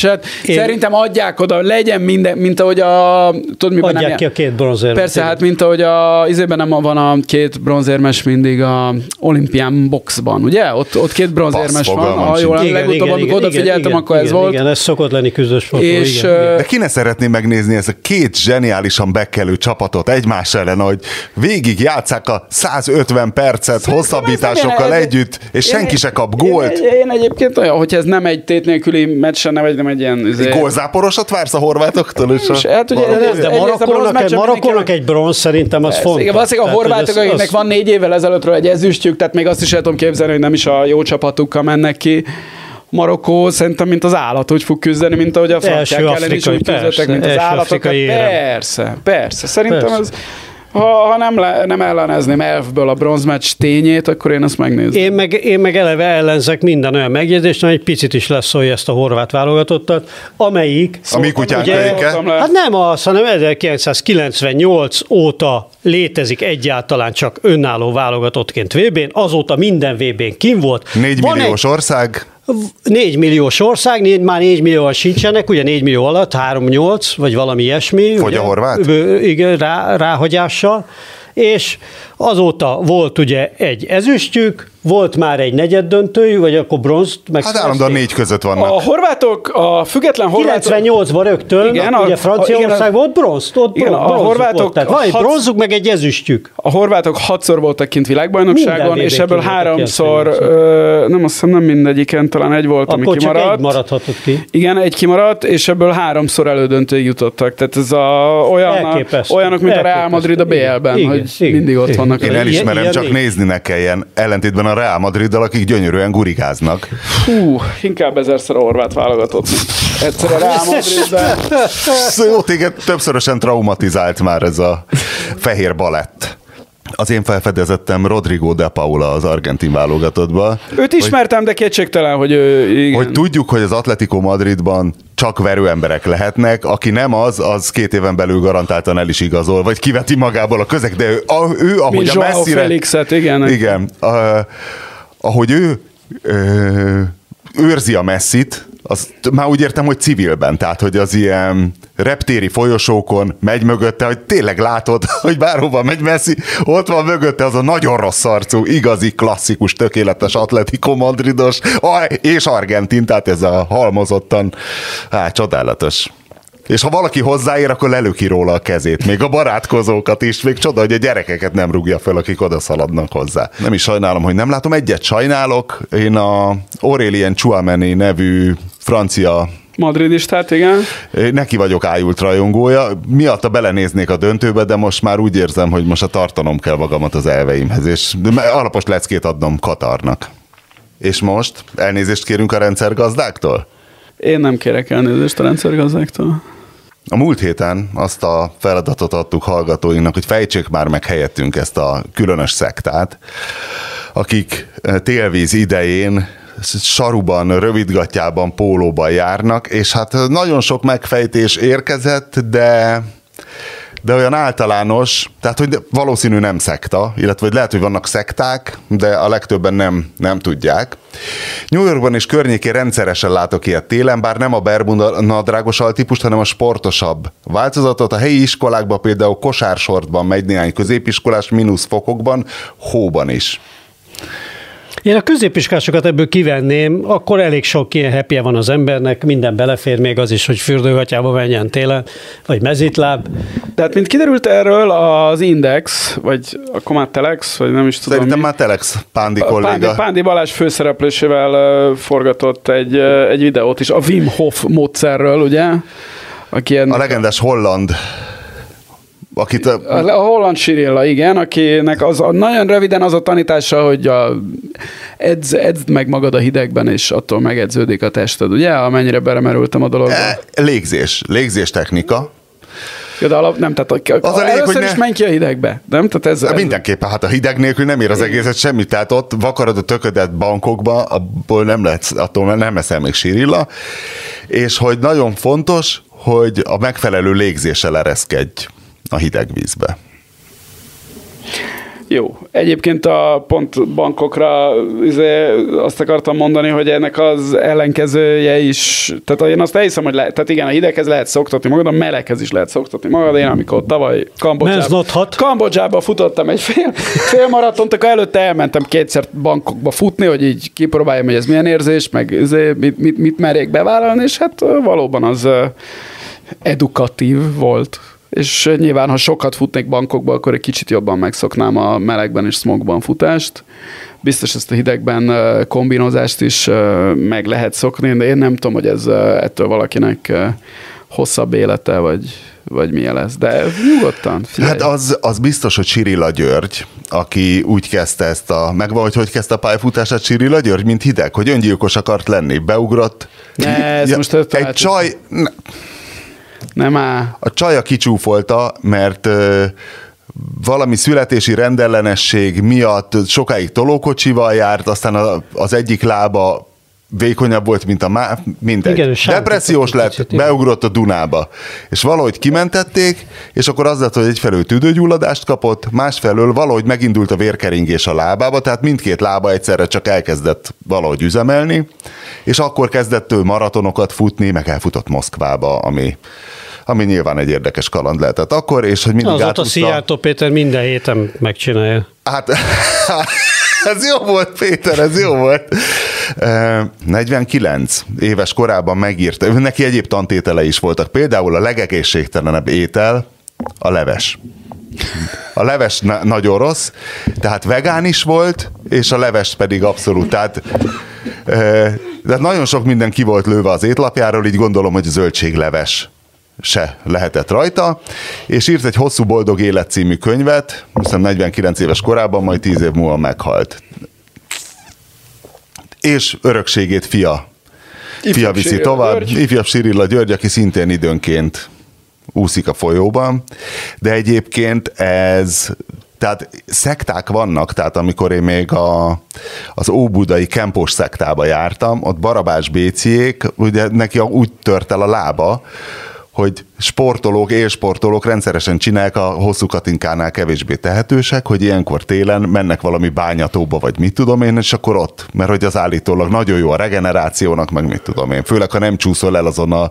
Én- Szerintem adják oda, legyen minden, mint ahogy a... Tudod, miben Adják nem ki a két bronzérmet. Persze, hát mint ahogy a, izében nem van a két bronzérmes mindig a olimpián boxban, ugye? Ott, ott két bronzérmes Passz, van. Ha jól sincs. legutóbb, amikor odafigyeltem, igen, akkor ez igen, volt. Igen, ez szokott lenni küzdős fotó, És, igen, igen. De ki ne szeretné megnézni ezt a két zseniálisan bekelő csapatot egymás ellen, hogy végig játszák a 150 percet hosszabbításokkal együtt, és senki se kap gólt, volt? Én egyébként olyan, hogy ez nem egy tét nélküli meccs, nem egy, nem egy ilyen... izé- gólzáporosat vársz a horvátoktól? És a... hát ugye De, ez- de Marokkónak, egy, meccsen Marokkónak egy bronz szerintem az fontos. Igen, valószínűleg a horvátok, az- akiknek az- van négy évvel ezelőttről egy ezüstjük, tehát még azt is el tudom képzelni, hogy nem is a jó csapatukkal mennek ki. Marokkó szerintem, mint az állat, úgy fog küzdeni, mint ahogy a franciák ellen is úgy küzdöttek, mint az állatokat. érem. Persze, persze. Szerintem Persze. ez, ha, ha nem, le, nem ellenezném elfből a bronzmeccs tényét, akkor én ezt megnézném. Én meg, én meg eleve ellenzek minden olyan megjegyzést, ami egy picit is leszólja ezt a horvát válogatottat, amelyik... A mi kutyánk. Szóltam le. Hát nem az, hanem 1998 óta létezik egyáltalán csak önálló válogatottként VB-n, azóta minden VB-n kim volt. 4 Van milliós ország, 4 milliós ország, négy, már 4 millióan sincsenek, ugye 4 millió alatt, 3-8, vagy valami ilyesmi. Fogy ugye, a horvát? Igen, rá, ráhagyással. És azóta volt ugye egy ezüstjük, volt már egy negyeddöntőjük, vagy akkor bronzt meg hát állandóan négy között vannak. A horvátok, a független horvátok... 98-ban rögtön, Igen, a- ugye Franciaország igen, a- volt bronz, ott igen, bronz, a horvátok volt, tehát van egy bronzuk, meg egy ezüstjük. A horvátok hatszor voltak kint világbajnokságon, és ebből háromszor, 98-ban. ö, nem azt hiszem nem mindegyiken, talán egy volt, ami Akkor csak kimaradt. egy maradhatott ki. Igen, egy kimaradt, és ebből háromszor elődöntőig jutottak. Tehát ez a, olyan, Elképesztő. olyanok, mint a Real Madrid a. BL-ben, Igen, hogy igen, mindig ott igen. vannak. Én elismerem, csak nézni ne kelljen, ellentétben a Real Madriddal, akik gyönyörűen gurigáznak. Hú, inkább ezerszer a horvát válogatott, egyszer a Real Madrid, de... Szóval jó, téged többszörösen traumatizált már ez a fehér balett. Az én felfedezettem Rodrigo de Paula az argentin válogatottba. Őt ismertem, de kétségtelen, hogy ő, igen. Hogy tudjuk, hogy az Atletico Madridban csak verő emberek lehetnek, aki nem az, az két éven belül garantáltan el is igazol, vagy kiveti magából a közeg, de ő, a, ő ahogy Mint a Joao messzire... Felixet, igen. Igen. Uh, ahogy ő uh, őrzi a messzit, azt már úgy értem, hogy civilben, tehát hogy az ilyen reptéri folyosókon megy mögötte, hogy tényleg látod, hogy bárhova megy Messi, ott van mögötte az a nagyon rossz arcú, igazi, klasszikus, tökéletes Atletico Madridos, és argentin, tehát ez a halmozottan, hát csodálatos. És ha valaki hozzáér, akkor lelöki róla a kezét, még a barátkozókat is, még csoda, hogy a gyerekeket nem rúgja fel, akik oda szaladnak hozzá. Nem is sajnálom, hogy nem látom, egyet sajnálok, én a Aurélien Chouameni nevű francia Madridistát, igen. neki vagyok ájult rajongója, miatta belenéznék a döntőbe, de most már úgy érzem, hogy most a tartanom kell magamat az elveimhez, és alapos leckét adnom Katarnak. És most elnézést kérünk a rendszergazdáktól? Én nem kérek elnézést a rendszergazdáktól. A múlt héten azt a feladatot adtuk hallgatóinknak, hogy fejtsék már meg helyettünk ezt a különös szektát, akik eh, télvíz idején saruban, rövidgatjában, pólóban járnak, és hát nagyon sok megfejtés érkezett, de de olyan általános, tehát hogy valószínű nem szekta, illetve hogy lehet, hogy vannak szekták, de a legtöbben nem, nem tudják. New Yorkban és környékén rendszeresen látok ilyet télen, bár nem a Bermuda nadrágos altípust, hanem a sportosabb változatot. A helyi iskolákban például kosársortban megy néhány középiskolás, mínusz fokokban, hóban is. Én a középiskásokat ebből kivenném, akkor elég sok ilyen happy van az embernek, minden belefér, még az is, hogy fürdőgatyába menjen télen, vagy mezitláb. Tehát, mint kiderült erről, az Index, vagy akkor már Telex, vagy nem is tudom Szerintem mi, már Telex Pándi a Pándi, kolléga. Pándi Balázs főszereplésével forgatott egy, egy videót is, a Wim Hof módszerről, ugye? Aki ennek A legendás holland akit a, A, holland Sirilla, igen, akinek az a, nagyon röviden az a tanítása, hogy a, edz, edzd meg magad a hidegben, és attól megedződik a tested, ugye? Amennyire belemerültem a dologba. e, légzés, légzés technika. Ja, de alap, nem, tehát a, Az a lényeg, először hogy is ne- menj ki a hidegbe, nem? Tehát ez, ez Mindenképpen, hát a hideg nélkül nem ér az egészet semmit, tehát ott vakarod a töködet bankokba, abból nem lehet, attól nem leszel még sírilla, és hogy nagyon fontos, hogy a megfelelő légzéssel ereszkedj a hideg vízbe. Jó. Egyébként a pont bankokra izé, azt akartam mondani, hogy ennek az ellenkezője is, tehát én azt elhiszem, hogy lehet, tehát igen, a hideghez lehet szoktatni magad, a meleghez is lehet szoktatni magad. Én amikor tavaly Kambodzsába. Kambodzsába futottam egy fél, fél maratont, akkor előtte elmentem kétszer bankokba futni, hogy így kipróbáljam, hogy ez milyen érzés, meg izé, mit, mit, mit merjék bevállalni, és hát valóban az edukatív volt. És nyilván, ha sokat futnék bankokba, akkor egy kicsit jobban megszoknám a melegben és smogban futást. Biztos ezt a hidegben kombinozást is meg lehet szokni, de én nem tudom, hogy ez ettől valakinek hosszabb élete, vagy, vagy milyen lesz. De nyugodtan. Figyelj. Hát az, az biztos, hogy Sirilla György, aki úgy kezdte ezt a, megvan, hogy hogy kezdte a pályafutását Sirilla György, mint hideg, hogy öngyilkos akart lenni, beugrott. Ne, ez ja, most egy csaj... Ne, nem áll. A csaja kicsúfolta, mert valami születési rendellenesség miatt sokáig tolókocsival járt, aztán az egyik lába vékonyabb volt, mint a má, mindegy. Igen, Depressziós lett, kicsit, beugrott a Dunába. És valahogy kimentették, és akkor az lett, hogy egyfelől tüdőgyulladást kapott, másfelől valahogy megindult a vérkeringés a lábába, tehát mindkét lába egyszerre csak elkezdett valahogy üzemelni, és akkor kezdett ő maratonokat futni, meg elfutott Moszkvába, ami ami nyilván egy érdekes kaland lehetett akkor, és hogy mindig Azóta átúszta... Szijjártó Péter minden héten megcsinálja. Hát ez jó volt, Péter, ez jó volt. 49 éves korában megírta, neki egyéb tantétele is voltak, például a legegészségtelenebb étel a leves. A leves na- nagyon rossz, tehát vegán is volt, és a leves pedig abszolút. Tehát, de nagyon sok minden ki volt lőve az étlapjáról, így gondolom, hogy zöldségleves se lehetett rajta, és írt egy hosszú boldog élet című könyvet, hiszem 49 éves korában, majd 10 év múlva meghalt. És örökségét fia, fia viszi tovább. György. Ifjabb Sirilla György, aki szintén időnként úszik a folyóban, de egyébként ez tehát szekták vannak, tehát amikor én még a, az Óbudai Kempos szektába jártam, ott Barabás Béciék, ugye neki úgy tört el a lába, hogy sportolók, élsportolók rendszeresen csinálják a hosszú katinkánál kevésbé tehetősek, hogy ilyenkor télen mennek valami bányatóba, vagy mit tudom én, és akkor ott, mert hogy az állítólag nagyon jó a regenerációnak, meg mit tudom én, főleg ha nem csúszol el azon a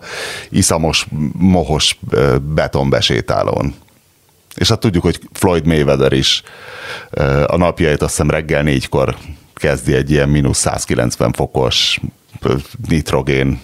iszamos, mohos betonbesétálón. És hát tudjuk, hogy Floyd Mayweather is a napjait azt hiszem reggel négykor kezdi egy ilyen mínusz 190 fokos nitrogén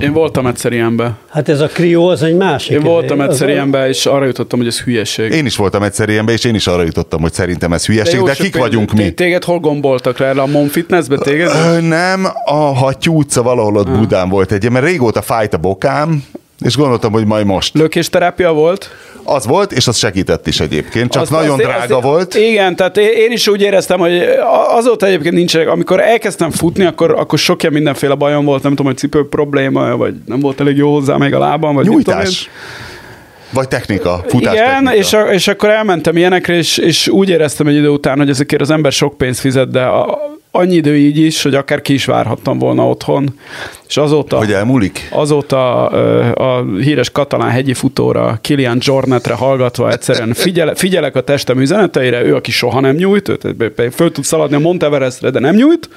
én voltam egyszer ilyenbe. Hát ez a krió az egy másik. Én voltam egyszer ilyenbe, és arra jutottam, hogy ez hülyeség. Én is voltam egyszer ilyenbe, és én is arra jutottam, hogy szerintem ez hülyeség, de, jó, de kik vagyunk mi? Téged hol gomboltak le? A Mon Fitnessbe téged? Ö, nem, a Hattyú utca valahol ott ah. Budán volt egy, mert régóta fájt a bokám, és gondoltam, hogy majd most. Lökésterápia volt? Az volt, és az segített is egyébként, csak az, nagyon az, drága az, volt. Igen, tehát én is úgy éreztem, hogy azóta egyébként nincs, amikor elkezdtem futni, akkor, akkor sok ilyen mindenféle bajom volt, nem tudom, hogy cipő probléma, vagy nem volt elég jó hozzá még a lábam, vagy Nyújtás. Vagy technika, futás Igen, technika. És, a, és akkor elmentem ilyenekre, és, és úgy éreztem egy idő után, hogy ezekért az ember sok pénzt fizet, de a, annyi idő így is, hogy akár ki is várhattam volna otthon. És azóta... Hogy elmúlik? Azóta a híres katalán hegyi futóra, Kilian Jornetre hallgatva egyszerűen figyele, figyelek a testem üzeneteire, ő, aki soha nem nyújt, föl tud szaladni a Monteverestre, de nem nyújt,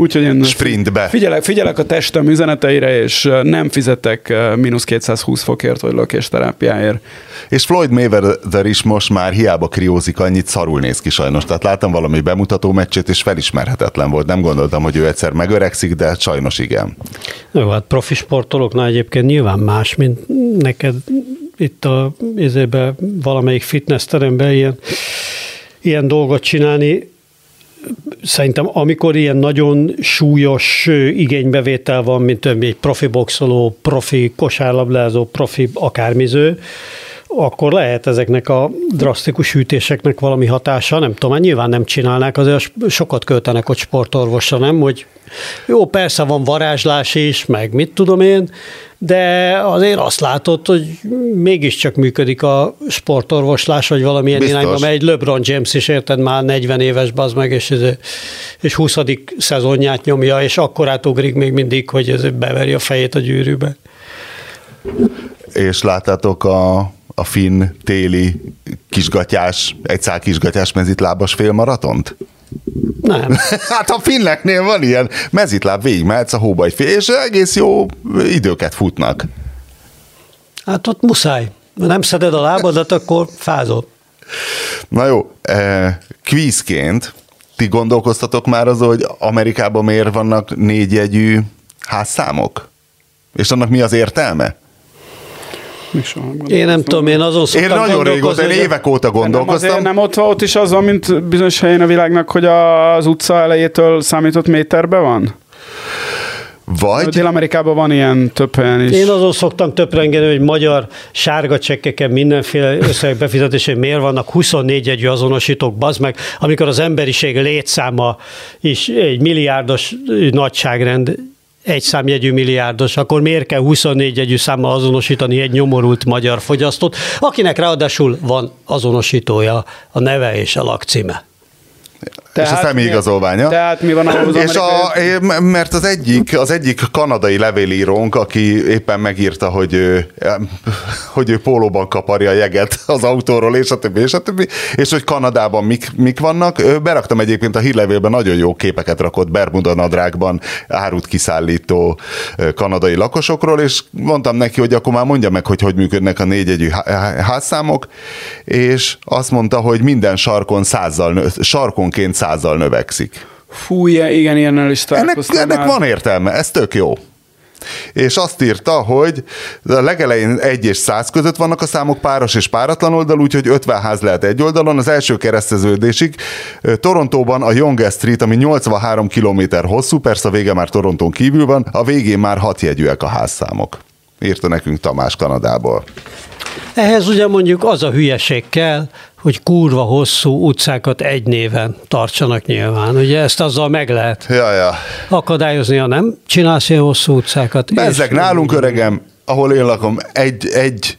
Úgyhogy én Sprintbe. Figyelek, figyelek a testem üzeneteire, és nem fizetek mínusz 220 fokért, vagy lökésterápiáért. És Floyd Mayweather is most már hiába kriózik, annyit szarul néz ki sajnos. Tehát láttam valami bemutató meccsét, és felismerhetetlen volt. Nem gondoltam, hogy ő egyszer megöregszik, de sajnos igen. Jó, hát profi sportolóknál egyébként nyilván más, mint neked itt a izébe, valamelyik fitness teremben ilyen, ilyen dolgot csinálni szerintem amikor ilyen nagyon súlyos igénybevétel van, mint egy profi boxoló, profi kosárlabdázó, profi akármiző, akkor lehet ezeknek a drasztikus hűtéseknek valami hatása, nem tudom, hát nyilván nem csinálnák, azért sokat költenek ott sportorvosra, nem, hogy jó, persze van varázslás is, meg mit tudom én, de azért azt látod, hogy mégiscsak működik a sportorvoslás, vagy valamilyen Biztos. irányba megy. LeBron James is érted már 40 éves bazd meg, és, és 20. szezonját nyomja, és akkor átugrik még mindig, hogy ez beveri a fejét a gyűrűbe. És láttátok a a finn téli kisgatyás, egy szál kisgatyás mezitlábas félmaratont? Nem. hát a finneknél van ilyen mezitláb, végigmehetsz a hóba egy fél, és egész jó időket futnak. Hát ott muszáj. Ha nem szeded a lábadat, akkor fázol. Na jó, eh, kvízként ti gondolkoztatok már az, hogy Amerikában miért vannak négyjegyű házszámok? És annak mi az értelme? Nem Én nem tudom, én azon Én szoktam nagyon régóta, én évek óta Nem, azért gondolkoztam. nem ott, ott is az van, mint bizonyos helyén a világnak, hogy az utca elejétől számított méterbe van? Vagy Dél-Amerikában van ilyen több helyen is. Én azon szoktam töprengeni, hogy magyar sárga csekkeken mindenféle összegek befizetésén miért vannak 24 jegyű azonosítók, bazd meg, amikor az emberiség létszáma is egy milliárdos nagyságrend, egy számjegyű milliárdos, akkor miért kell 24 jegyű számmal azonosítani egy nyomorult magyar fogyasztót, akinek ráadásul van azonosítója, a neve és a lakcíme. És a személyigazolványa. Tehát mi van ahhoz És a, amerikai- mert az egyik, az egyik kanadai levélírónk, aki éppen megírta, hogy ő, hogy ő pólóban kaparja a jeget az autóról, és a többi, és a többi, és hogy Kanadában mik, mik vannak. Beraktam egyébként a hírlevélben nagyon jó képeket rakott Bermuda nadrágban árut kiszállító kanadai lakosokról, és mondtam neki, hogy akkor már mondja meg, hogy hogy működnek a négyegyű há- há- házszámok, és azt mondta, hogy minden sarkon százzal, nö- sarkonként százzal növekszik. Fú, igen, ilyennel is Ennek, találkoztam ennek már. van értelme, ez tök jó. És azt írta, hogy a legelején 1 és 100 között vannak a számok páros és páratlan oldal, úgyhogy 50 ház lehet egy oldalon. Az első kereszteződésig Torontóban a Yonge Street, ami 83 km hosszú, persze a vége már Toronton kívül van, a végén már hat jegyűek a házszámok. Írta nekünk Tamás Kanadából. Ehhez ugye mondjuk az a hülyeség kell, hogy kurva hosszú utcákat egy néven tartsanak nyilván. Ugye ezt azzal meg lehet Ja, ja. akadályozni, ha nem csinálsz ilyen hosszú utcákat. Bezzeg és- nálunk öregem, ahol én lakom, egy, egy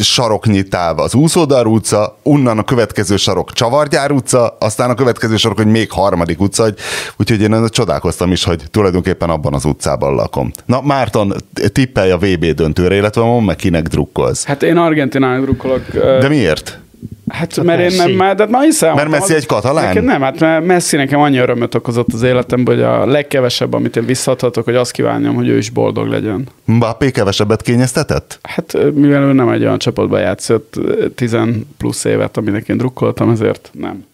saroknyi táv az Úszódar utca, onnan a következő sarok Csavargyár utca, aztán a következő sarok, hogy még harmadik utca, hogy- úgyhogy én csodálkoztam is, hogy tulajdonképpen abban az utcában lakom. Na Márton, tippelj a VB döntőre, illetve mondd meg kinek drukkolsz. Hát én Argentinának drukkolok. De miért? Hát mert én nem, Messi. már, de hát már hiszem. Mert Messi egy katalán? Neked nem, hát mert Messi nekem annyi örömöt okozott az életemben, hogy a legkevesebb, amit én visszadhatok, hogy azt kívánom, hogy ő is boldog legyen. Mbappé kevesebbet kényeztetett? Hát mivel ő nem egy olyan csapatban játszott ö, 10 plusz évet, aminek én drukkoltam, ezért nem.